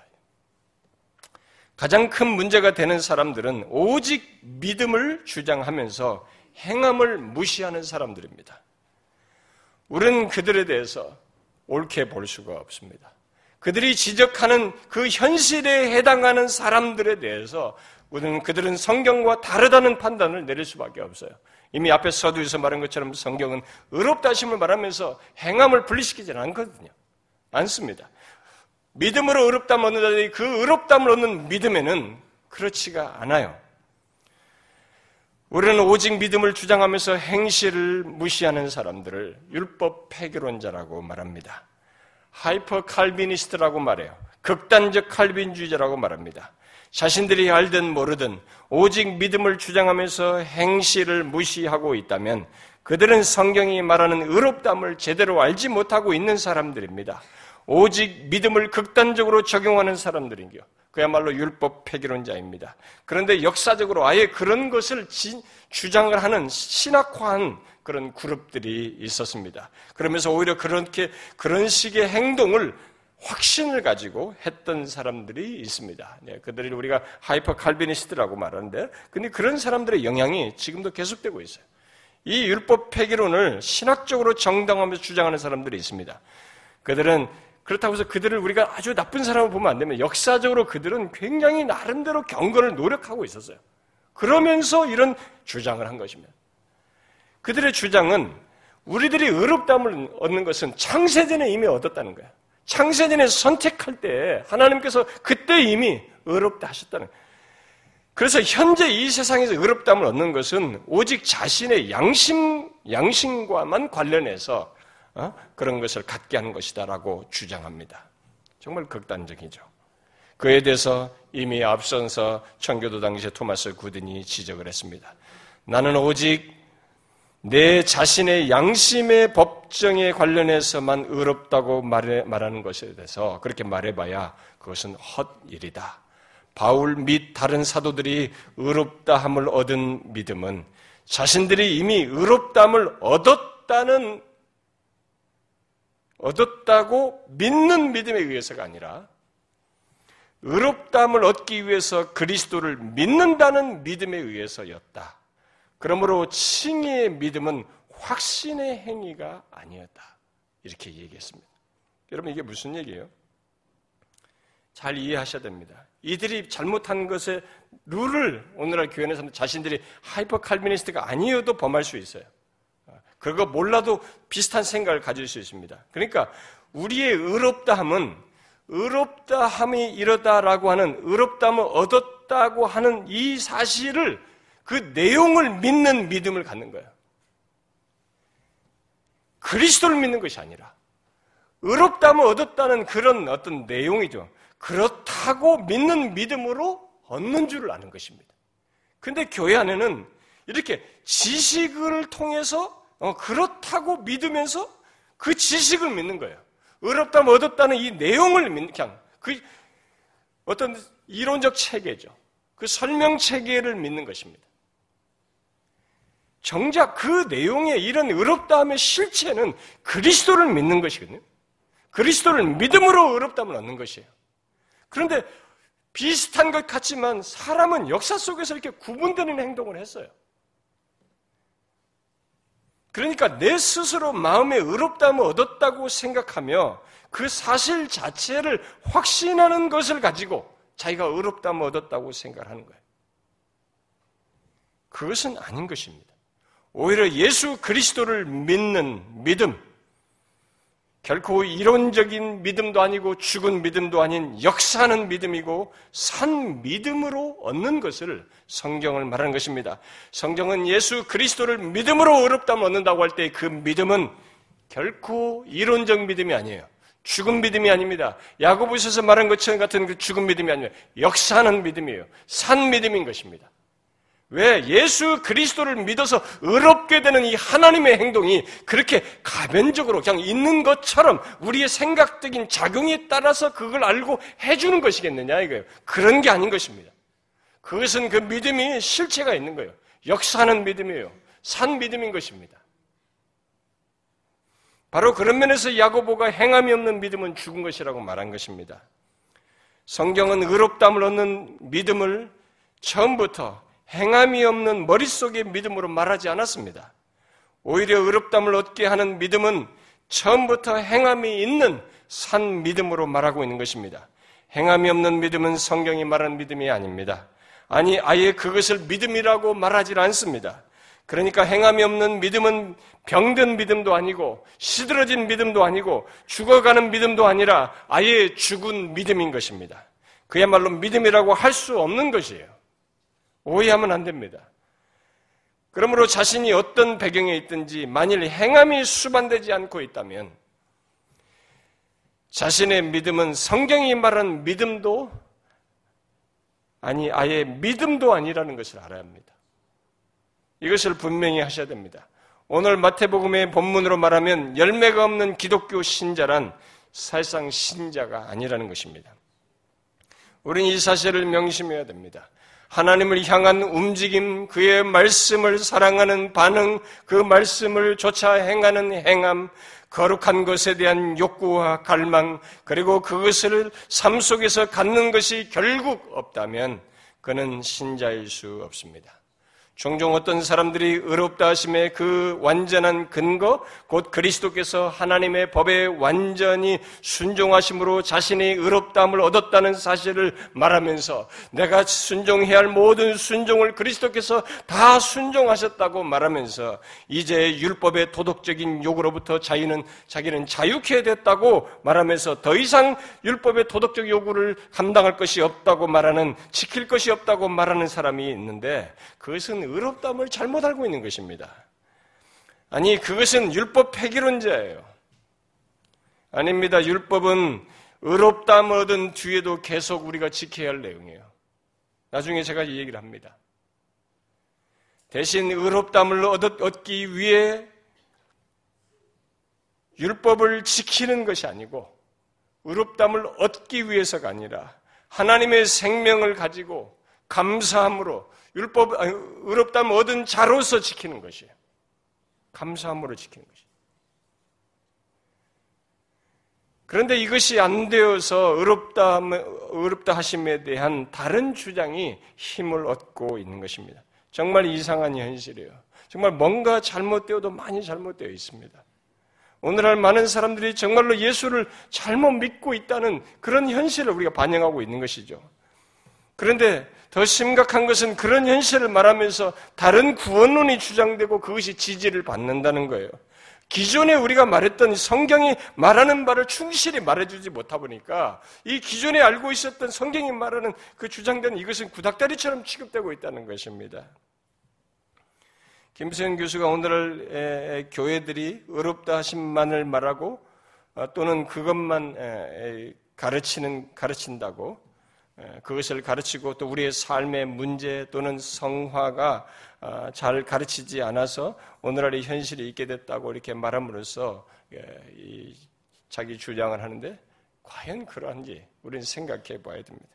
가장 큰 문제가 되는 사람들은 오직 믿음을 주장하면서 행함을 무시하는 사람들입니다. 우리는 그들에 대해서 옳게 볼 수가 없습니다. 그들이 지적하는 그 현실에 해당하는 사람들에 대해서 우리는 그들은 성경과 다르다는 판단을 내릴 수밖에 없어요. 이미 앞에 서두에서 말한 것처럼 성경은 의롭다 하심을 말하면서 행함을 분리시키지는 않거든요. 않습니다. 믿음으로 의롭다함 얻는 그 의롭다함을 얻는 믿음에는 그렇지가 않아요. 우리는 오직 믿음을 주장하면서 행실을 무시하는 사람들을 율법 폐기론자라고 말합니다. 하이퍼 칼비니스트라고 말해요. 극단적 칼빈주의자라고 말합니다. 자신들이 알든 모르든 오직 믿음을 주장하면서 행실을 무시하고 있다면 그들은 성경이 말하는 의롭다함을 제대로 알지 못하고 있는 사람들입니다. 오직 믿음을 극단적으로 적용하는 사람들인겨. 그야말로 율법 폐기론자입니다. 그런데 역사적으로 아예 그런 것을 주장을 하는 신학화한 그런 그룹들이 있었습니다. 그러면서 오히려 그렇게 그런 식의 행동을 확신을 가지고 했던 사람들이 있습니다. 네, 그들을 우리가 하이퍼 칼비니스트라고 말하는데, 근데 그런 사람들의 영향이 지금도 계속되고 있어요. 이 율법 폐기론을 신학적으로 정당하면서 주장하는 사람들이 있습니다. 그들은 그렇다고 해서 그들을 우리가 아주 나쁜 사람을 보면 안 되면 역사적으로 그들은 굉장히 나름대로 경건을 노력하고 있었어요. 그러면서 이런 주장을 한 것입니다. 그들의 주장은 우리들이 의롭다함을 얻는 것은 창세전에 이미 얻었다는 거야. 창세전에 선택할 때 하나님께서 그때 이미 의롭다 하셨다는 거야. 그래서 현재 이 세상에서 의롭다함을 얻는 것은 오직 자신의 양심 양심과만 관련해서 어? 그런 것을 갖게 하는 것이다라고 주장합니다. 정말 극단적이죠. 그에 대해서 이미 앞선서 청교도 당시에 토마스 구든이 지적을 했습니다. 나는 오직 내 자신의 양심의 법정에 관련해서만 의롭다고 말해, 말하는 것에 대해서 그렇게 말해봐야 그것은 헛일이다. 바울 및 다른 사도들이 의롭다함을 얻은 믿음은 자신들이 이미 의롭다함을 얻었다는 얻었다고 믿는 믿음에 의해서가 아니라 의롭다함을 얻기 위해서 그리스도를 믿는다는 믿음에 의해서였다. 그러므로 칭의의 믿음은 확신의 행위가 아니었다. 이렇게 얘기했습니다. 여러분 이게 무슨 얘기예요? 잘 이해하셔야 됩니다. 이들이 잘못한 것의 룰을 오늘날 교회에서 자신들이 하이퍼 칼비니스트가 아니어도 범할 수 있어요. 그거 몰라도 비슷한 생각을 가질 수 있습니다. 그러니까 우리의 의롭다함은 의롭다함이 이러다라고 하는 의롭다함을 얻었다고 하는 이 사실을 그 내용을 믿는 믿음을 갖는 거예요. 그리스도를 믿는 것이 아니라 의롭다함을 얻었다는 그런 어떤 내용이죠. 그렇다고 믿는 믿음으로 얻는 줄을 아는 것입니다. 근데 교회 안에는 이렇게 지식을 통해서 어, 그렇다고 믿으면서 그 지식을 믿는 거예요. 의롭다면 얻었다는 이 내용을 믿는, 그냥 그 어떤 이론적 체계죠. 그 설명 체계를 믿는 것입니다. 정작 그 내용의 이런 의롭다함의 실체는 그리스도를 믿는 것이거든요. 그리스도를 믿음으로 의롭다함을 얻는 것이에요. 그런데 비슷한 것 같지만 사람은 역사 속에서 이렇게 구분되는 행동을 했어요. 그러니까 내 스스로 마음에 의롭다함을 얻었다고 생각하며 그 사실 자체를 확신하는 것을 가지고 자기가 의롭다함을 얻었다고 생각하는 거예요. 그것은 아닌 것입니다. 오히려 예수 그리스도를 믿는 믿음, 결코 이론적인 믿음도 아니고 죽은 믿음도 아닌 역사하는 믿음이고 산 믿음으로 얻는 것을 성경을 말하는 것입니다. 성경은 예수 그리스도를 믿음으로 어렵다면 얻는다고 할 때 그 믿음은 결코 이론적 믿음이 아니에요. 죽은 믿음이 아닙니다. 야고보서서 말한 것처럼 같은 그 죽은 믿음이 아니에요. 역사하는 믿음이에요. 산 믿음인 것입니다. 왜 예수 그리스도를 믿어서 의롭게 되는 이 하나님의 행동이 그렇게 가변적으로 그냥 있는 것처럼 우리의 생각적인 작용에 따라서 그걸 알고 해주는 것이겠느냐 이거예요. 그런 게 아닌 것입니다. 그것은 그 믿음이 실체가 있는 거예요. 역사하는 믿음이에요. 산 믿음인 것입니다. 바로 그런 면에서 야고보가 행함이 없는 믿음은 죽은 것이라고 말한 것입니다. 성경은 의롭담을 얻는 믿음을 처음부터 행함이 없는 머릿속의 믿음으로 말하지 않았습니다. 오히려 의롭담을 얻게 하는 믿음은 처음부터 행함이 있는 산 믿음으로 말하고 있는 것입니다. 행함이 없는 믿음은 성경이 말하는 믿음이 아닙니다. 아니, 아예 그것을 믿음이라고 말하지 않습니다. 그러니까 행함이 없는 믿음은 병든 믿음도 아니고 시들어진 믿음도 아니고 죽어가는 믿음도 아니라 아예 죽은 믿음인 것입니다. 그야말로 믿음이라고 할 수 없는 것이에요. 오해하면 안 됩니다. 그러므로 자신이 어떤 배경에 있든지 만일 행함이 수반되지 않고 있다면 자신의 믿음은 성경이 말하는 믿음도 아니 아예 믿음도 아니라는 것을 알아야 합니다. 이것을 분명히 하셔야 됩니다. 오늘 마태복음의 본문으로 말하면 열매가 없는 기독교 신자란 사실상 신자가 아니라는 것입니다. 우리는 이 사실을 명심해야 됩니다. 하나님을 향한 움직임, 그의 말씀을 사랑하는 반응, 그 말씀을 조차 행하는 행함, 거룩한 것에 대한 욕구와 갈망, 그리고 그것을 삶 속에서 갖는 것이 결국 없다면 그는 신자일 수 없습니다. 종종 어떤 사람들이 의롭다 하심의 그 완전한 근거, 곧 그리스도께서 하나님의 법에 완전히 순종하심으로 자신의 의롭다함을 얻었다는 사실을 말하면서 내가 순종해야 할 모든 순종을 그리스도께서 다 순종하셨다고 말하면서 이제 율법의 도덕적인 요구로부터 자유는 자기는 자유케 됐다고 말하면서 더 이상 율법의 도덕적 요구를 감당할 것이 없다고 말하는 지킬 것이 없다고 말하는 사람이 있는데 그것은 의롭다함을 잘못 알고 있는 것입니다. 아니, 그것은 율법 폐기론자예요. 아닙니다. 율법은 의롭다함 얻은 뒤에도 계속 우리가 지켜야 할 내용이에요. 나중에 제가 이 얘기를 합니다. 대신 의롭다함을 얻기 위해 율법을 지키는 것이 아니고 의롭다함을 얻기 위해서가 아니라 하나님의 생명을 가지고 감사함으로 율법 의롭다함을 얻은 자로서 지키는 것이에요. 감사함으로 지키는 것이에요. 그런데 이것이 안 되어서 의롭다, 의롭다 하심에 대한 다른 주장이 힘을 얻고 있는 것입니다. 정말 이상한 현실이에요. 정말 뭔가 잘못되어도 많이 잘못되어 있습니다. 오늘날 많은 사람들이 정말로 예수를 잘못 믿고 있다는 그런 현실을 우리가 반영하고 있는 것이죠. 그런데 더 심각한 것은 그런 현실을 말하면서 다른 구원론이 주장되고 그것이 지지를 받는다는 거예요. 기존에 우리가 말했던 성경이 말하는 바를 충실히 말해주지 못하 보니까 이 기존에 알고 있었던 성경이 말하는 그 주장되는 이것은 구닥다리처럼 취급되고 있다는 것입니다. 김수현 교수가 오늘날 교회들이 어렵다 하신만을 말하고 어, 또는 그것만 가르치는 가르친다고 그것을 가르치고 또 우리의 삶의 문제 또는 성화가 어, 잘 가르치지 않아서 오늘날의 현실이 있게 됐다고 이렇게 말함으로써 자기 주장을 하는데 과연 그러한지 우리는 생각해 봐야 됩니다.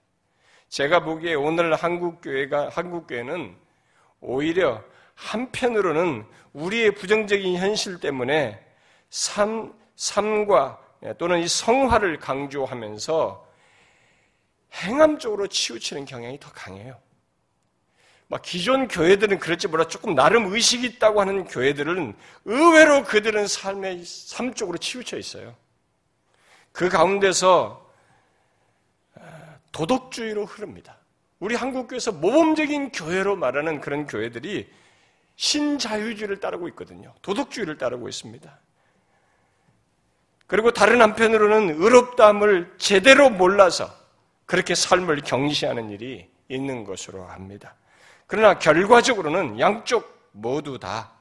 제가 보기에 오늘 한국 교회가 한국 교회는 오히려 한편으로는 우리의 부정적인 현실 때문에 삶 삶과 또는 이 성화를 강조하면서 행함 쪽으로 치우치는 경향이 더 강해요. 막 기존 교회들은 그럴지 몰라 조금 나름 의식이 있다고 하는 교회들은 의외로 그들은 삶의 삶 쪽으로 치우쳐 있어요. 그 가운데서 아, 도덕주의로 흐릅니다. 우리 한국교회에서 모범적인 교회로 말하는 그런 교회들이 신자유주의를 따르고 있거든요. 도덕주의를 따르고 있습니다. 그리고 다른 한편으로는 의롭다함을 제대로 몰라서 그렇게 삶을 경시하는 일이 있는 것으로 합니다. 그러나 결과적으로는 양쪽 모두 다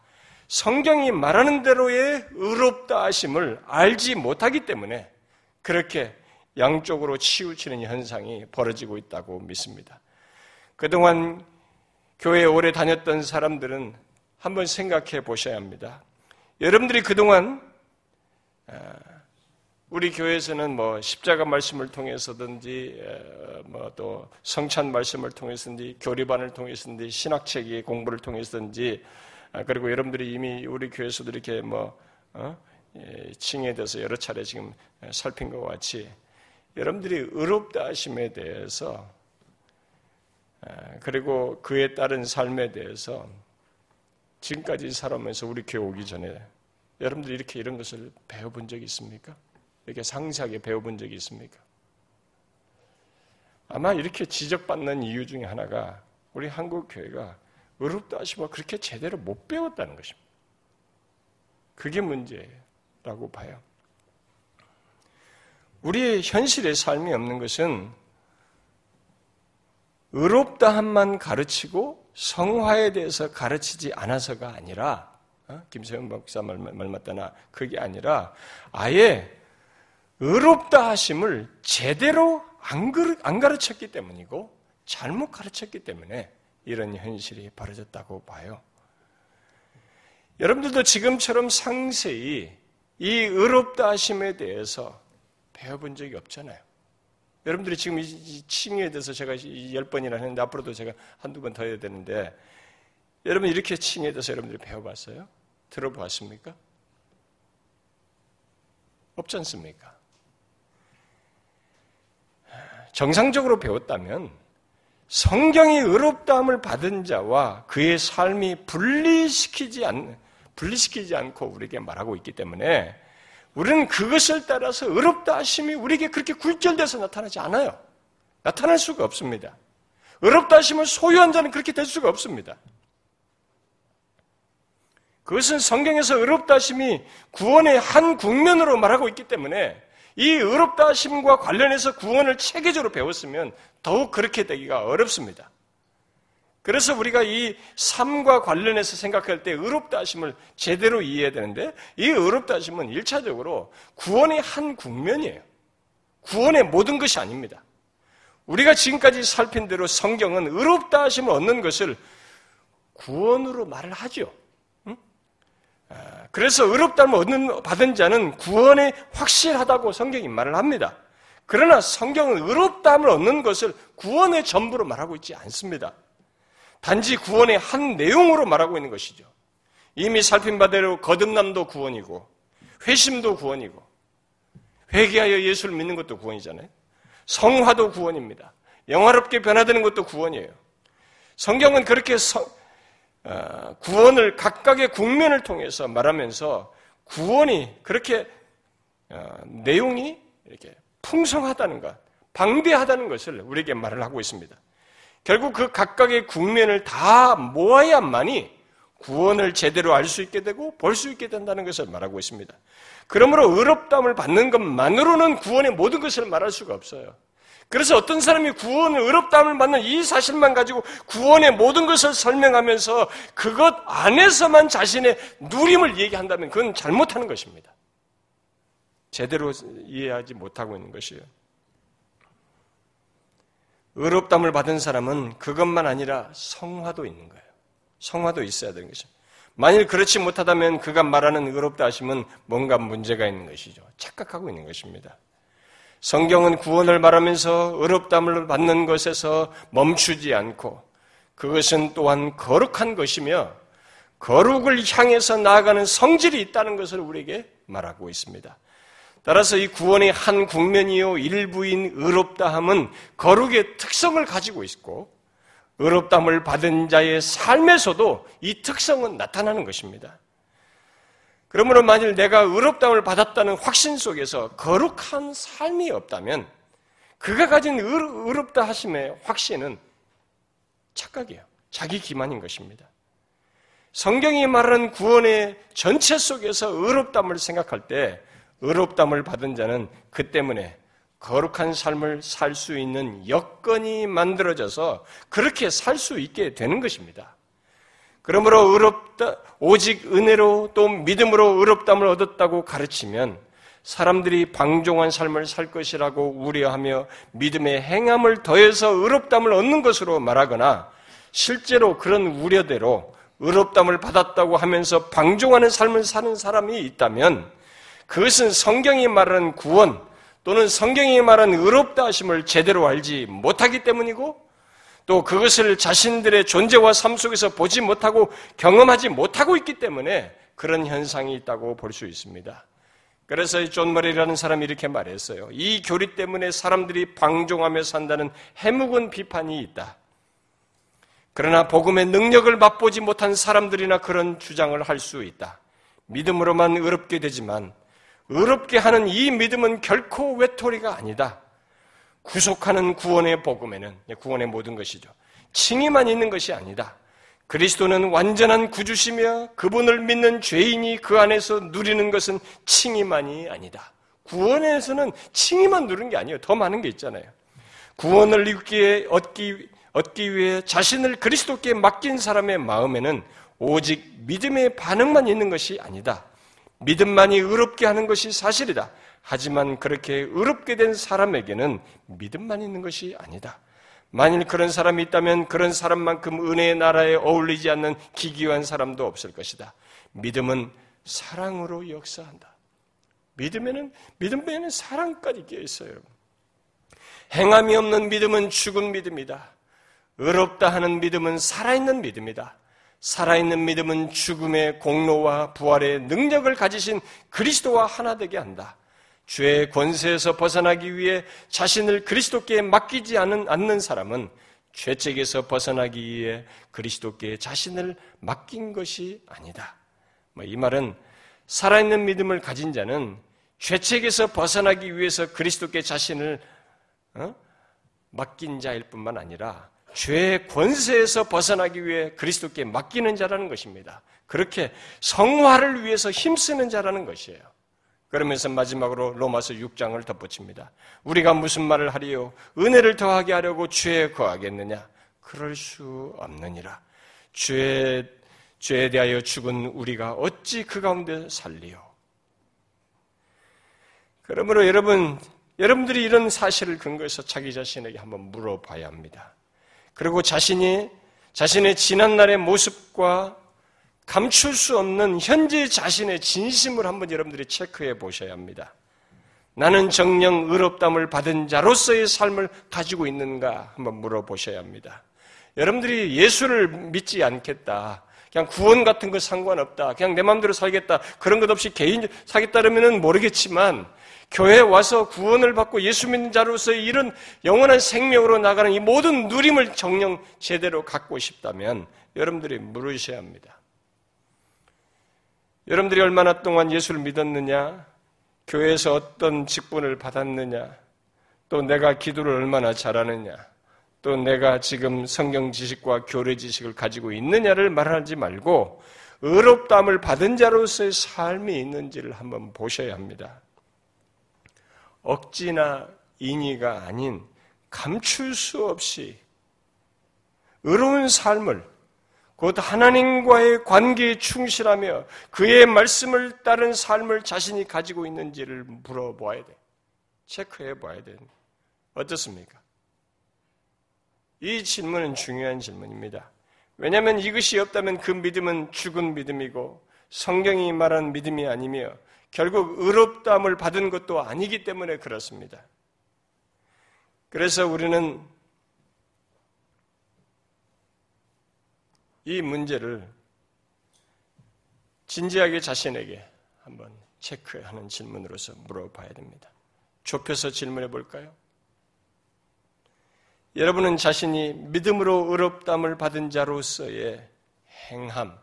성경이 말하는 대로의 의롭다 하심을 알지 못하기 때문에 그렇게 양쪽으로 치우치는 현상이 벌어지고 있다고 믿습니다. 그동안 교회에 오래 다녔던 사람들은 한번 생각해 보셔야 합니다. 여러분들이 그동안 아, 우리 교회에서는 뭐 십자가 말씀을 통해서든지 뭐 또 성찬 말씀을 통해서든지 교리반을 통해서든지 신학책의 공부를 통해서든지 아, 그리고 여러분들이 이미 우리 교회에서도 이렇게 뭐 어? 예, 칭에 대해서 여러 차례 지금 살핀 것 같이 여러분들이 의롭다 하심에 대해서 아, 그리고 그에 따른 삶에 대해서 지금까지 살아오면서 우리 교회 오기 전에 여러분들이 이렇게 이런 것을 배워본 적이 있습니까? 이렇게 상세하게 배워본 적이 있습니까? 아마 이렇게 지적받는 이유 중에 하나가 우리 한국 교회가 의롭다 하시면 그렇게 제대로 못 배웠다는 것입니다. 그게 문제라고 봐요. 우리의 현실의 삶이 없는 것은 의롭다 함만 가르치고 성화에 대해서 가르치지 않아서가 아니라 어? 김세현 목사 말, 말 맞다나 그게 아니라 아예 의롭다 하심을 제대로 안, 안 가르쳤기 때문이고 잘못 가르쳤기 때문에 이런 현실이 벌어졌다고 봐요. 여러분들도 지금처럼 상세히 이 의롭다 하심에 대해서 배워본 적이 없잖아요. 여러분들이 지금 이 칭에 대해서 제가 열 번이나 했는데 앞으로도 제가 한두 번 더 해야 되는데 여러분 이렇게 칭에 대해서 여러분들이 배워봤어요? 들어보았습니까? 없지 않습니까? 정상적으로 배웠다면 성경이 의롭다함을 받은 자와 그의 삶이 분리시키지 않, 분리시키지 않고 우리에게 말하고 있기 때문에 우리는 그것을 따라서 의롭다 하심이 우리에게 그렇게 굴절돼서 나타나지 않아요. 나타날 수가 없습니다. 의롭다 하심을 소유한 자는 그렇게 될 수가 없습니다. 그것은 성경에서 의롭다 하심이 구원의 한 국면으로 말하고 있기 때문에 이 의롭다 하심과 관련해서 구원을 체계적으로 배웠으면 더욱 그렇게 되기가 어렵습니다. 그래서 우리가 이 삶과 관련해서 생각할 때 의롭다 하심을 제대로 이해해야 되는데 이 의롭다 하심은 1차적으로 구원의 한 국면이에요. 구원의 모든 것이 아닙니다. 우리가 지금까지 살핀 대로 성경은 의롭다 하심을 얻는 것을 구원으로 말을 하죠. 아, 그래서 의롭다함을 얻는, 받은 자는 구원에 확실하다고 성경이 말을 합니다. 그러나 성경은 의롭다함을 얻는 것을 구원의 전부로 말하고 있지 않습니다. 단지 구원의 한 내용으로 말하고 있는 것이죠. 이미 살핀 바대로 거듭남도 구원이고 회심도 구원이고 회개하여 예수를 믿는 것도 구원이잖아요. 성화도 구원입니다. 영화롭게 변화되는 것도 구원이에요. 성경은 그렇게 성, 어, 구원을 각각의 국면을 통해서 말하면서 구원이 그렇게 어, 내용이 이렇게 풍성하다는 것, 방대하다는 것을 우리에게 말을 하고 있습니다. 결국 그 각각의 국면을 다 모아야만이 구원을 제대로 알 수 있게 되고 볼 수 있게 된다는 것을 말하고 있습니다. 그러므로 의롭담을 받는 것만으로는 구원의 모든 것을 말할 수가 없어요. 그래서 어떤 사람이 구원을 의롭다함을 받는 이 사실만 가지고 구원의 모든 것을 설명하면서 그것 안에서만 자신의 누림을 얘기한다면 그건 잘못하는 것입니다. 제대로 이해하지 못하고 있는 것이에요. 의롭담을 받은 사람은 그것만 아니라 성화도 있는 거예요. 성화도 있어야 되는 것입니다. 만일 그렇지 못하다면 그가 말하는 의롭다 하심은 뭔가 문제가 있는 것이죠. 착각하고 있는 것입니다. 성경은 구원을 말하면서 의롭담을 받는 것에서 멈추지 않고 그것은 또한 거룩한 것이며 거룩을 향해서 나아가는 성질이 있다는 것을 우리에게 말하고 있습니다. 따라서 이 구원의 한 국면이요 일부인 의롭다함은 거룩의 특성을 가지고 있고 의롭담을 받은 자의 삶에서도 이 특성은 나타나는 것입니다. 그러므로 만일 내가 의롭담을 받았다는 확신 속에서 거룩한 삶이 없다면 그가 가진 의롭다 하심의 확신은 착각이에요. 자기 기만인 것입니다. 성경이 말하는 구원의 전체 속에서 의롭담을 생각할 때 의롭담을 받은 자는 그 때문에 거룩한 삶을 살 수 있는 여건이 만들어져서 그렇게 살 수 있게 되는 것입니다. 그러므로 의롭다, 오직 은혜로 또 믿음으로 의롭담을 얻었다고 가르치면 사람들이 방종한 삶을 살 것이라고 우려하며 믿음의 행함을 더해서 의롭담을 얻는 것으로 말하거나 실제로 그런 우려대로 의롭담을 받았다고 하면서 방종하는 삶을 사는 사람이 있다면 그것은 성경이 말하는 구원 또는 성경이 말하는 의롭다 하심을 제대로 알지 못하기 때문이고 또 그것을 자신들의 존재와 삶 속에서 보지 못하고 경험하지 못하고 있기 때문에 그런 현상이 있다고 볼 수 있습니다. 그래서 존 머리라는 사람이 이렇게 말했어요. 이 교리 때문에 사람들이 방종하며 산다는 해묵은 비판이 있다. 그러나 복음의 능력을 맛보지 못한 사람들이나 그런 주장을 할 수 있다. 믿음으로만 의롭게 되지만 의롭게 하는 이 믿음은 결코 외톨이가 아니다. 구속하는 구원의 복음에는 구원의 모든 것이죠. 칭의만 있는 것이 아니다. 그리스도는 완전한 구주시며 그분을 믿는 죄인이 그 안에서 누리는 것은 칭의만이 아니다. 구원에서는 칭의만 누리는 게 아니에요. 더 많은 게 있잖아요. 구원을 얻기, 얻기, 얻기 위해 자신을 그리스도께 맡긴 사람의 마음에는 오직 믿음의 반응만 있는 것이 아니다. 믿음만이 의롭게 하는 것이 사실이다. 하지만 그렇게 의롭게 된 사람에게는 믿음만 있는 것이 아니다. 만일 그런 사람이 있다면 그런 사람만큼 은혜의 나라에 어울리지 않는 기기한 사람도 없을 것이다. 믿음은 사랑으로 역사한다. 믿음에는, 믿음에는 사랑까지 끼어 있어요. 행함이 없는 믿음은 죽은 믿음이다. 의롭다 하는 믿음은 살아있는 믿음이다. 살아있는 믿음은 죽음의 공로와 부활의 능력을 가지신 그리스도와 하나 되게 한다. 죄의 권세에서 벗어나기 위해 자신을 그리스도께 맡기지 않는 사람은 죄책에서 벗어나기 위해 그리스도께 자신을 맡긴 것이 아니다. 뭐 이 말은 살아있는 믿음을 가진 자는 죄책에서 벗어나기 위해서 그리스도께 자신을 어? 맡긴 자일 뿐만 아니라 죄의 권세에서 벗어나기 위해 그리스도께 맡기는 자라는 것입니다. 그렇게 성화를 위해서 힘쓰는 자라는 것이에요. 그러면서 마지막으로 로마서 6장을 덧붙입니다. 우리가 무슨 말을 하리요? 은혜를 더하게 하려고 죄에 거하겠느냐? 그럴 수 없느니라. 죄, 죄에 대하여 죽은 우리가 어찌 그 가운데 살리요? 그러므로 여러분, 여러분들이 이런 사실을 근거해서 자기 자신에게 한번 물어봐야 합니다. 그리고 자신이 자신의 지난날의 모습과 감출 수 없는 현재 자신의 진심을 한번 여러분들이 체크해 보셔야 합니다. 나는 정령 의롭담을 받은 자로서의 삶을 가지고 있는가 한번 물어보셔야 합니다. 여러분들이 예수를 믿지 않겠다. 그냥 구원 같은 거 상관없다. 그냥 내 마음대로 살겠다. 그런 것 없이 개인 살겠다면은 모르겠지만 교회에 와서 구원을 받고 예수 믿는 자로서의 이런 영원한 생명으로 나가는 이 모든 누림을 정령 제대로 갖고 싶다면 여러분들이 물으셔야 합니다. 여러분들이 얼마나 동안 예수를 믿었느냐? 교회에서 어떤 직분을 받았느냐? 또 내가 기도를 얼마나 잘하느냐? 또 내가 지금 성경 지식과 교례 지식을 가지고 있느냐를 말하지 말고 의롭담을 받은 자로서의 삶이 있는지를 한번 보셔야 합니다. 억지나 인의가 아닌 감출 수 없이 의로운 삶을 곧 하나님과의 관계에 충실하며 그의 말씀을 따른 삶을 자신이 가지고 있는지를 물어보아야 돼. 체크해 봐야 돼. 어떻습니까? 이 질문은 중요한 질문입니다. 왜냐하면 이것이 없다면 그 믿음은 죽은 믿음이고 성경이 말한 믿음이 아니며 결국 의롭다함을 받은 것도 아니기 때문에 그렇습니다. 그래서 우리는 이 문제를 진지하게 자신에게 한번 체크하는 질문으로서 물어봐야 됩니다. 좁혀서 질문해 볼까요? 여러분은 자신이 믿음으로 의롭담을 받은 자로서의 행함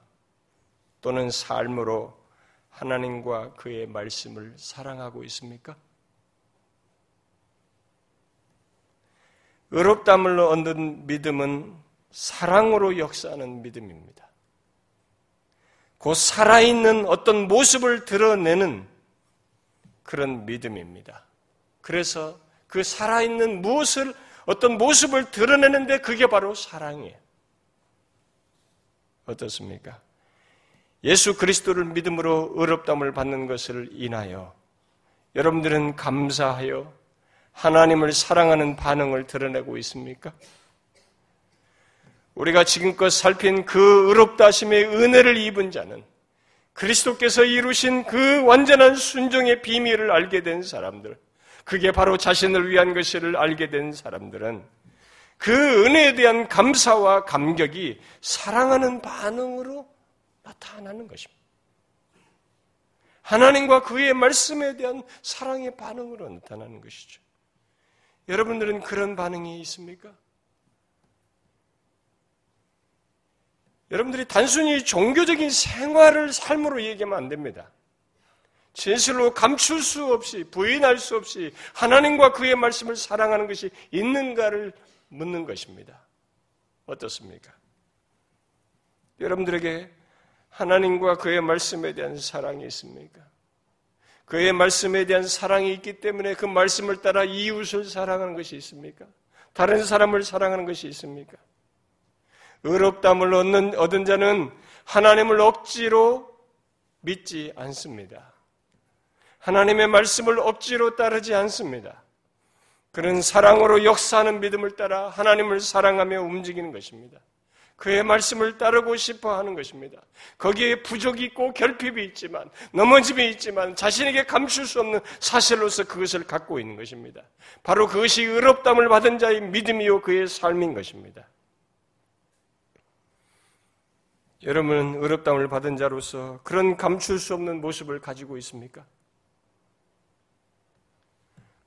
또는 삶으로 하나님과 그의 말씀을 사랑하고 있습니까? 의롭담을 얻는 믿음은 사랑으로 역사하는 믿음입니다. 그 살아있는 어떤 모습을 드러내는 그런 믿음입니다. 그래서 그 살아있는 무엇을, 어떤 모습을 드러내는데 그게 바로 사랑이에요. 어떻습니까? 예수 그리스도를 믿음으로 의롭담을 받는 것을 인하여 여러분들은 감사하여 하나님을 사랑하는 반응을 드러내고 있습니까? 우리가 지금껏 살핀 그 의롭다심의 은혜를 입은 자는 그리스도께서 이루신 그 완전한 순종의 비밀을 알게 된 사람들, 그게 바로 자신을 위한 것을 알게 된 사람들은 그 은혜에 대한 감사와 감격이 사랑하는 반응으로 나타나는 것입니다. 하나님과 그의 말씀에 대한 사랑의 반응으로 나타나는 것이죠. 여러분들은 그런 반응이 있습니까? 여러분들이 단순히 종교적인 생활을 삶으로 얘기하면 안 됩니다. 진실로 감출 수 없이 부인할 수 없이 하나님과 그의 말씀을 사랑하는 것이 있는가를 묻는 것입니다. 어떻습니까? 여러분들에게 하나님과 그의 말씀에 대한 사랑이 있습니까? 그의 말씀에 대한 사랑이 있기 때문에 그 말씀을 따라 이웃을 사랑하는 것이 있습니까? 다른 사람을 사랑하는 것이 있습니까? 의롭담을 얻는, 얻은 자는 하나님을 억지로 믿지 않습니다. 하나님의 말씀을 억지로 따르지 않습니다. 그런 사랑으로 역사하는 믿음을 따라 하나님을 사랑하며 움직이는 것입니다. 그의 말씀을 따르고 싶어 하는 것입니다. 거기에 부족이 있고 결핍이 있지만, 넘어짐이 있지만, 자신에게 감출 수 없는 사실로서 그것을 갖고 있는 것입니다. 바로 그것이 의롭담을 받은 자의 믿음이요, 그의 삶인 것입니다. 여러분은 의롭담을 받은 자로서 그런 감출 수 없는 모습을 가지고 있습니까?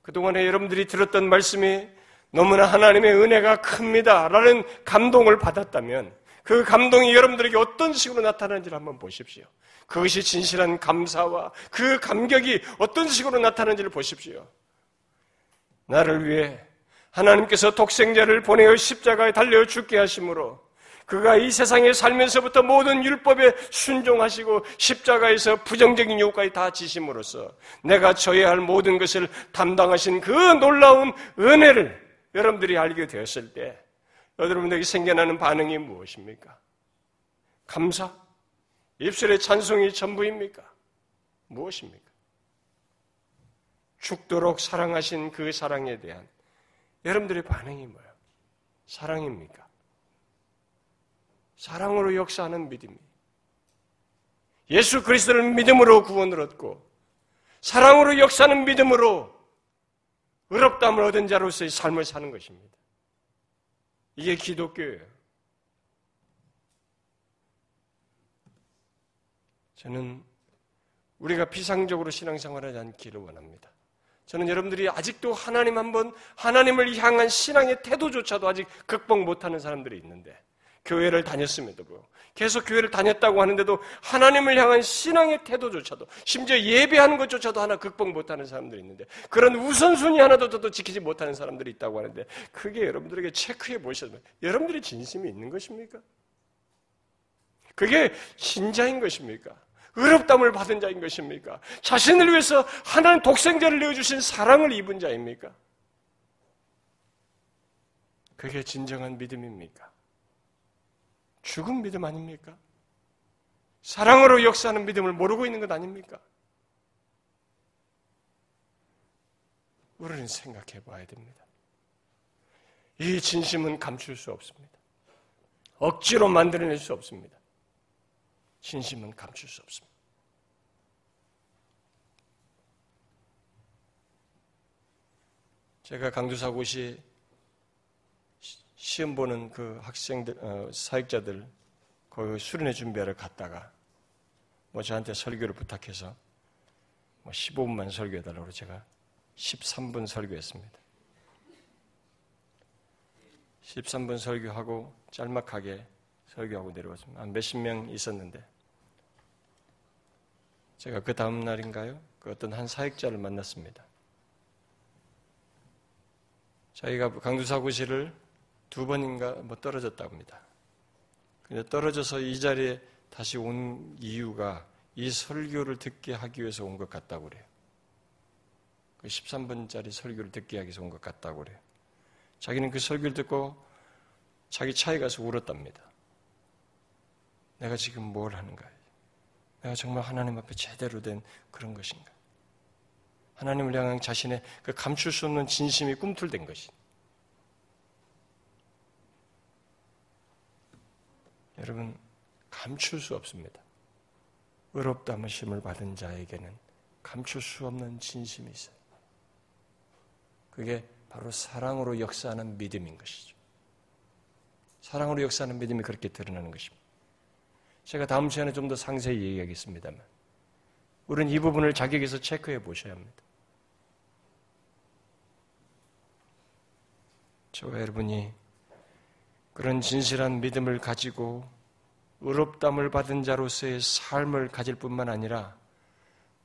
그동안에 여러분들이 들었던 말씀이 너무나 하나님의 은혜가 큽니다. 라는 감동을 받았다면 그 감동이 여러분들에게 어떤 식으로 나타나는지를 한번 보십시오. 그것이 진실한 감사와 그 감격이 어떤 식으로 나타나는지를 보십시오. 나를 위해 하나님께서 독생자를 보내어 십자가에 달려 죽게 하심으로 그가 이 세상에 살면서부터 모든 율법에 순종하시고 십자가에서 부정적인 요구까지 다 지심으로써 내가 져야 할 모든 것을 담당하신 그 놀라운 은혜를 여러분들이 알게 되었을 때 여러분에게 생겨나는 반응이 무엇입니까? 감사? 입술의 찬송이 전부입니까? 무엇입니까? 죽도록 사랑하신 그 사랑에 대한 여러분들의 반응이 뭐예요? 사랑입니까? 사랑으로 역사하는 믿음이. 예수 그리스도를 믿음으로 구원을 얻고 사랑으로 역사하는 믿음으로 의롭담을 얻은 자로서의 삶을 사는 것입니다. 이게 기독교예요. 저는 우리가 비상적으로 신앙생활하지 않기를 원합니다. 저는 여러분들이 아직도 하나님 한번 하나님을 향한 신앙의 태도조차도 아직 극복 못하는 사람들이 있는데 교회를 다녔음에도 불구하고 계속 교회를 다녔다고 하는데도 하나님을 향한 신앙의 태도조차도 심지어 예배하는 것조차도 하나 극복 못하는 사람들이 있는데 그런 우선순위 하나도 더 지키지 못하는 사람들이 있다고 하는데 그게 여러분들에게 체크해 보시면 여러분들이 진심이 있는 것입니까? 그게 신자인 것입니까? 의롭담을 받은 자인 것입니까? 자신을 위해서 하나님 독생자를 내어주신 사랑을 입은 자입니까? 그게 진정한 믿음입니까? 죽은 믿음 아닙니까? 사랑으로 역사하는 믿음을 모르고 있는 것 아닙니까? 우리는 생각해 봐야 됩니다. 이 진심은 감출 수 없습니다. 억지로 만들어낼 수 없습니다. 진심은 감출 수 없습니다. 제가 강두사고시 시험 보는 그 학생들, 어, 사역자들, 거기 수련회 준비하러 갔다가, 뭐 저한테 설교를 부탁해서, 뭐 15분만 설교해달라고 제가 13분 설교했습니다. 13분 설교하고 짤막하게 설교하고 내려왔습니다. 한 몇십 명 있었는데, 제가 그 다음 날인가요? 그 어떤 한 사역자를 만났습니다. 자기가 강두사고시를 두 번인가 뭐 떨어졌다고 합니다. 근데 떨어져서 이 자리에 다시 온 이유가 이 설교를 듣게 하기 위해서 온 것 같다고 그래요. 그 13분짜리 설교를 듣게 하기 위해서 온 것 같다고 그래요. 자기는 그 설교를 듣고 자기 차에 가서 울었답니다. 내가 지금 뭘 하는가? 내가 정말 하나님 앞에 제대로 된 그런 것인가? 하나님을 향한 자신의 그 감출 수 없는 진심이 꿈틀댄 것이. 여러분, 감출 수 없습니다. 의롭다무심을 받은 자에게는 감출 수 없는 진심이 있어요. 그게 바로 사랑으로 역사하는 믿음인 것이죠. 사랑으로 역사하는 믿음이 그렇게 드러나는 것입니다. 제가 다음 시간에 좀 더 상세히 얘기하겠습니다만, 우리는 이 부분을 자격에서 체크해 보셔야 합니다. 저와 여러분이 그런 진실한 믿음을 가지고 의롭담을 받은 자로서의 삶을 가질 뿐만 아니라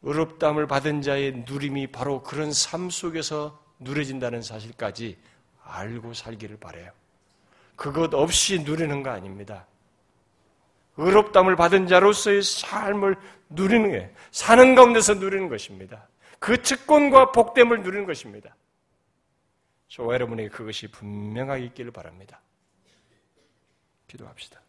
의롭담을 받은 자의 누림이 바로 그런 삶 속에서 누려진다는 사실까지 알고 살기를 바래요. 그것 없이 누리는 거 아닙니다. 의롭담을 받은 자로서의 삶을 누리는 게 사는 가운데서 누리는 것입니다. 그 특권과 복됨을 누리는 것입니다. 저와 여러분에게 그것이 분명하게 있기를 바랍니다. 기도합시다.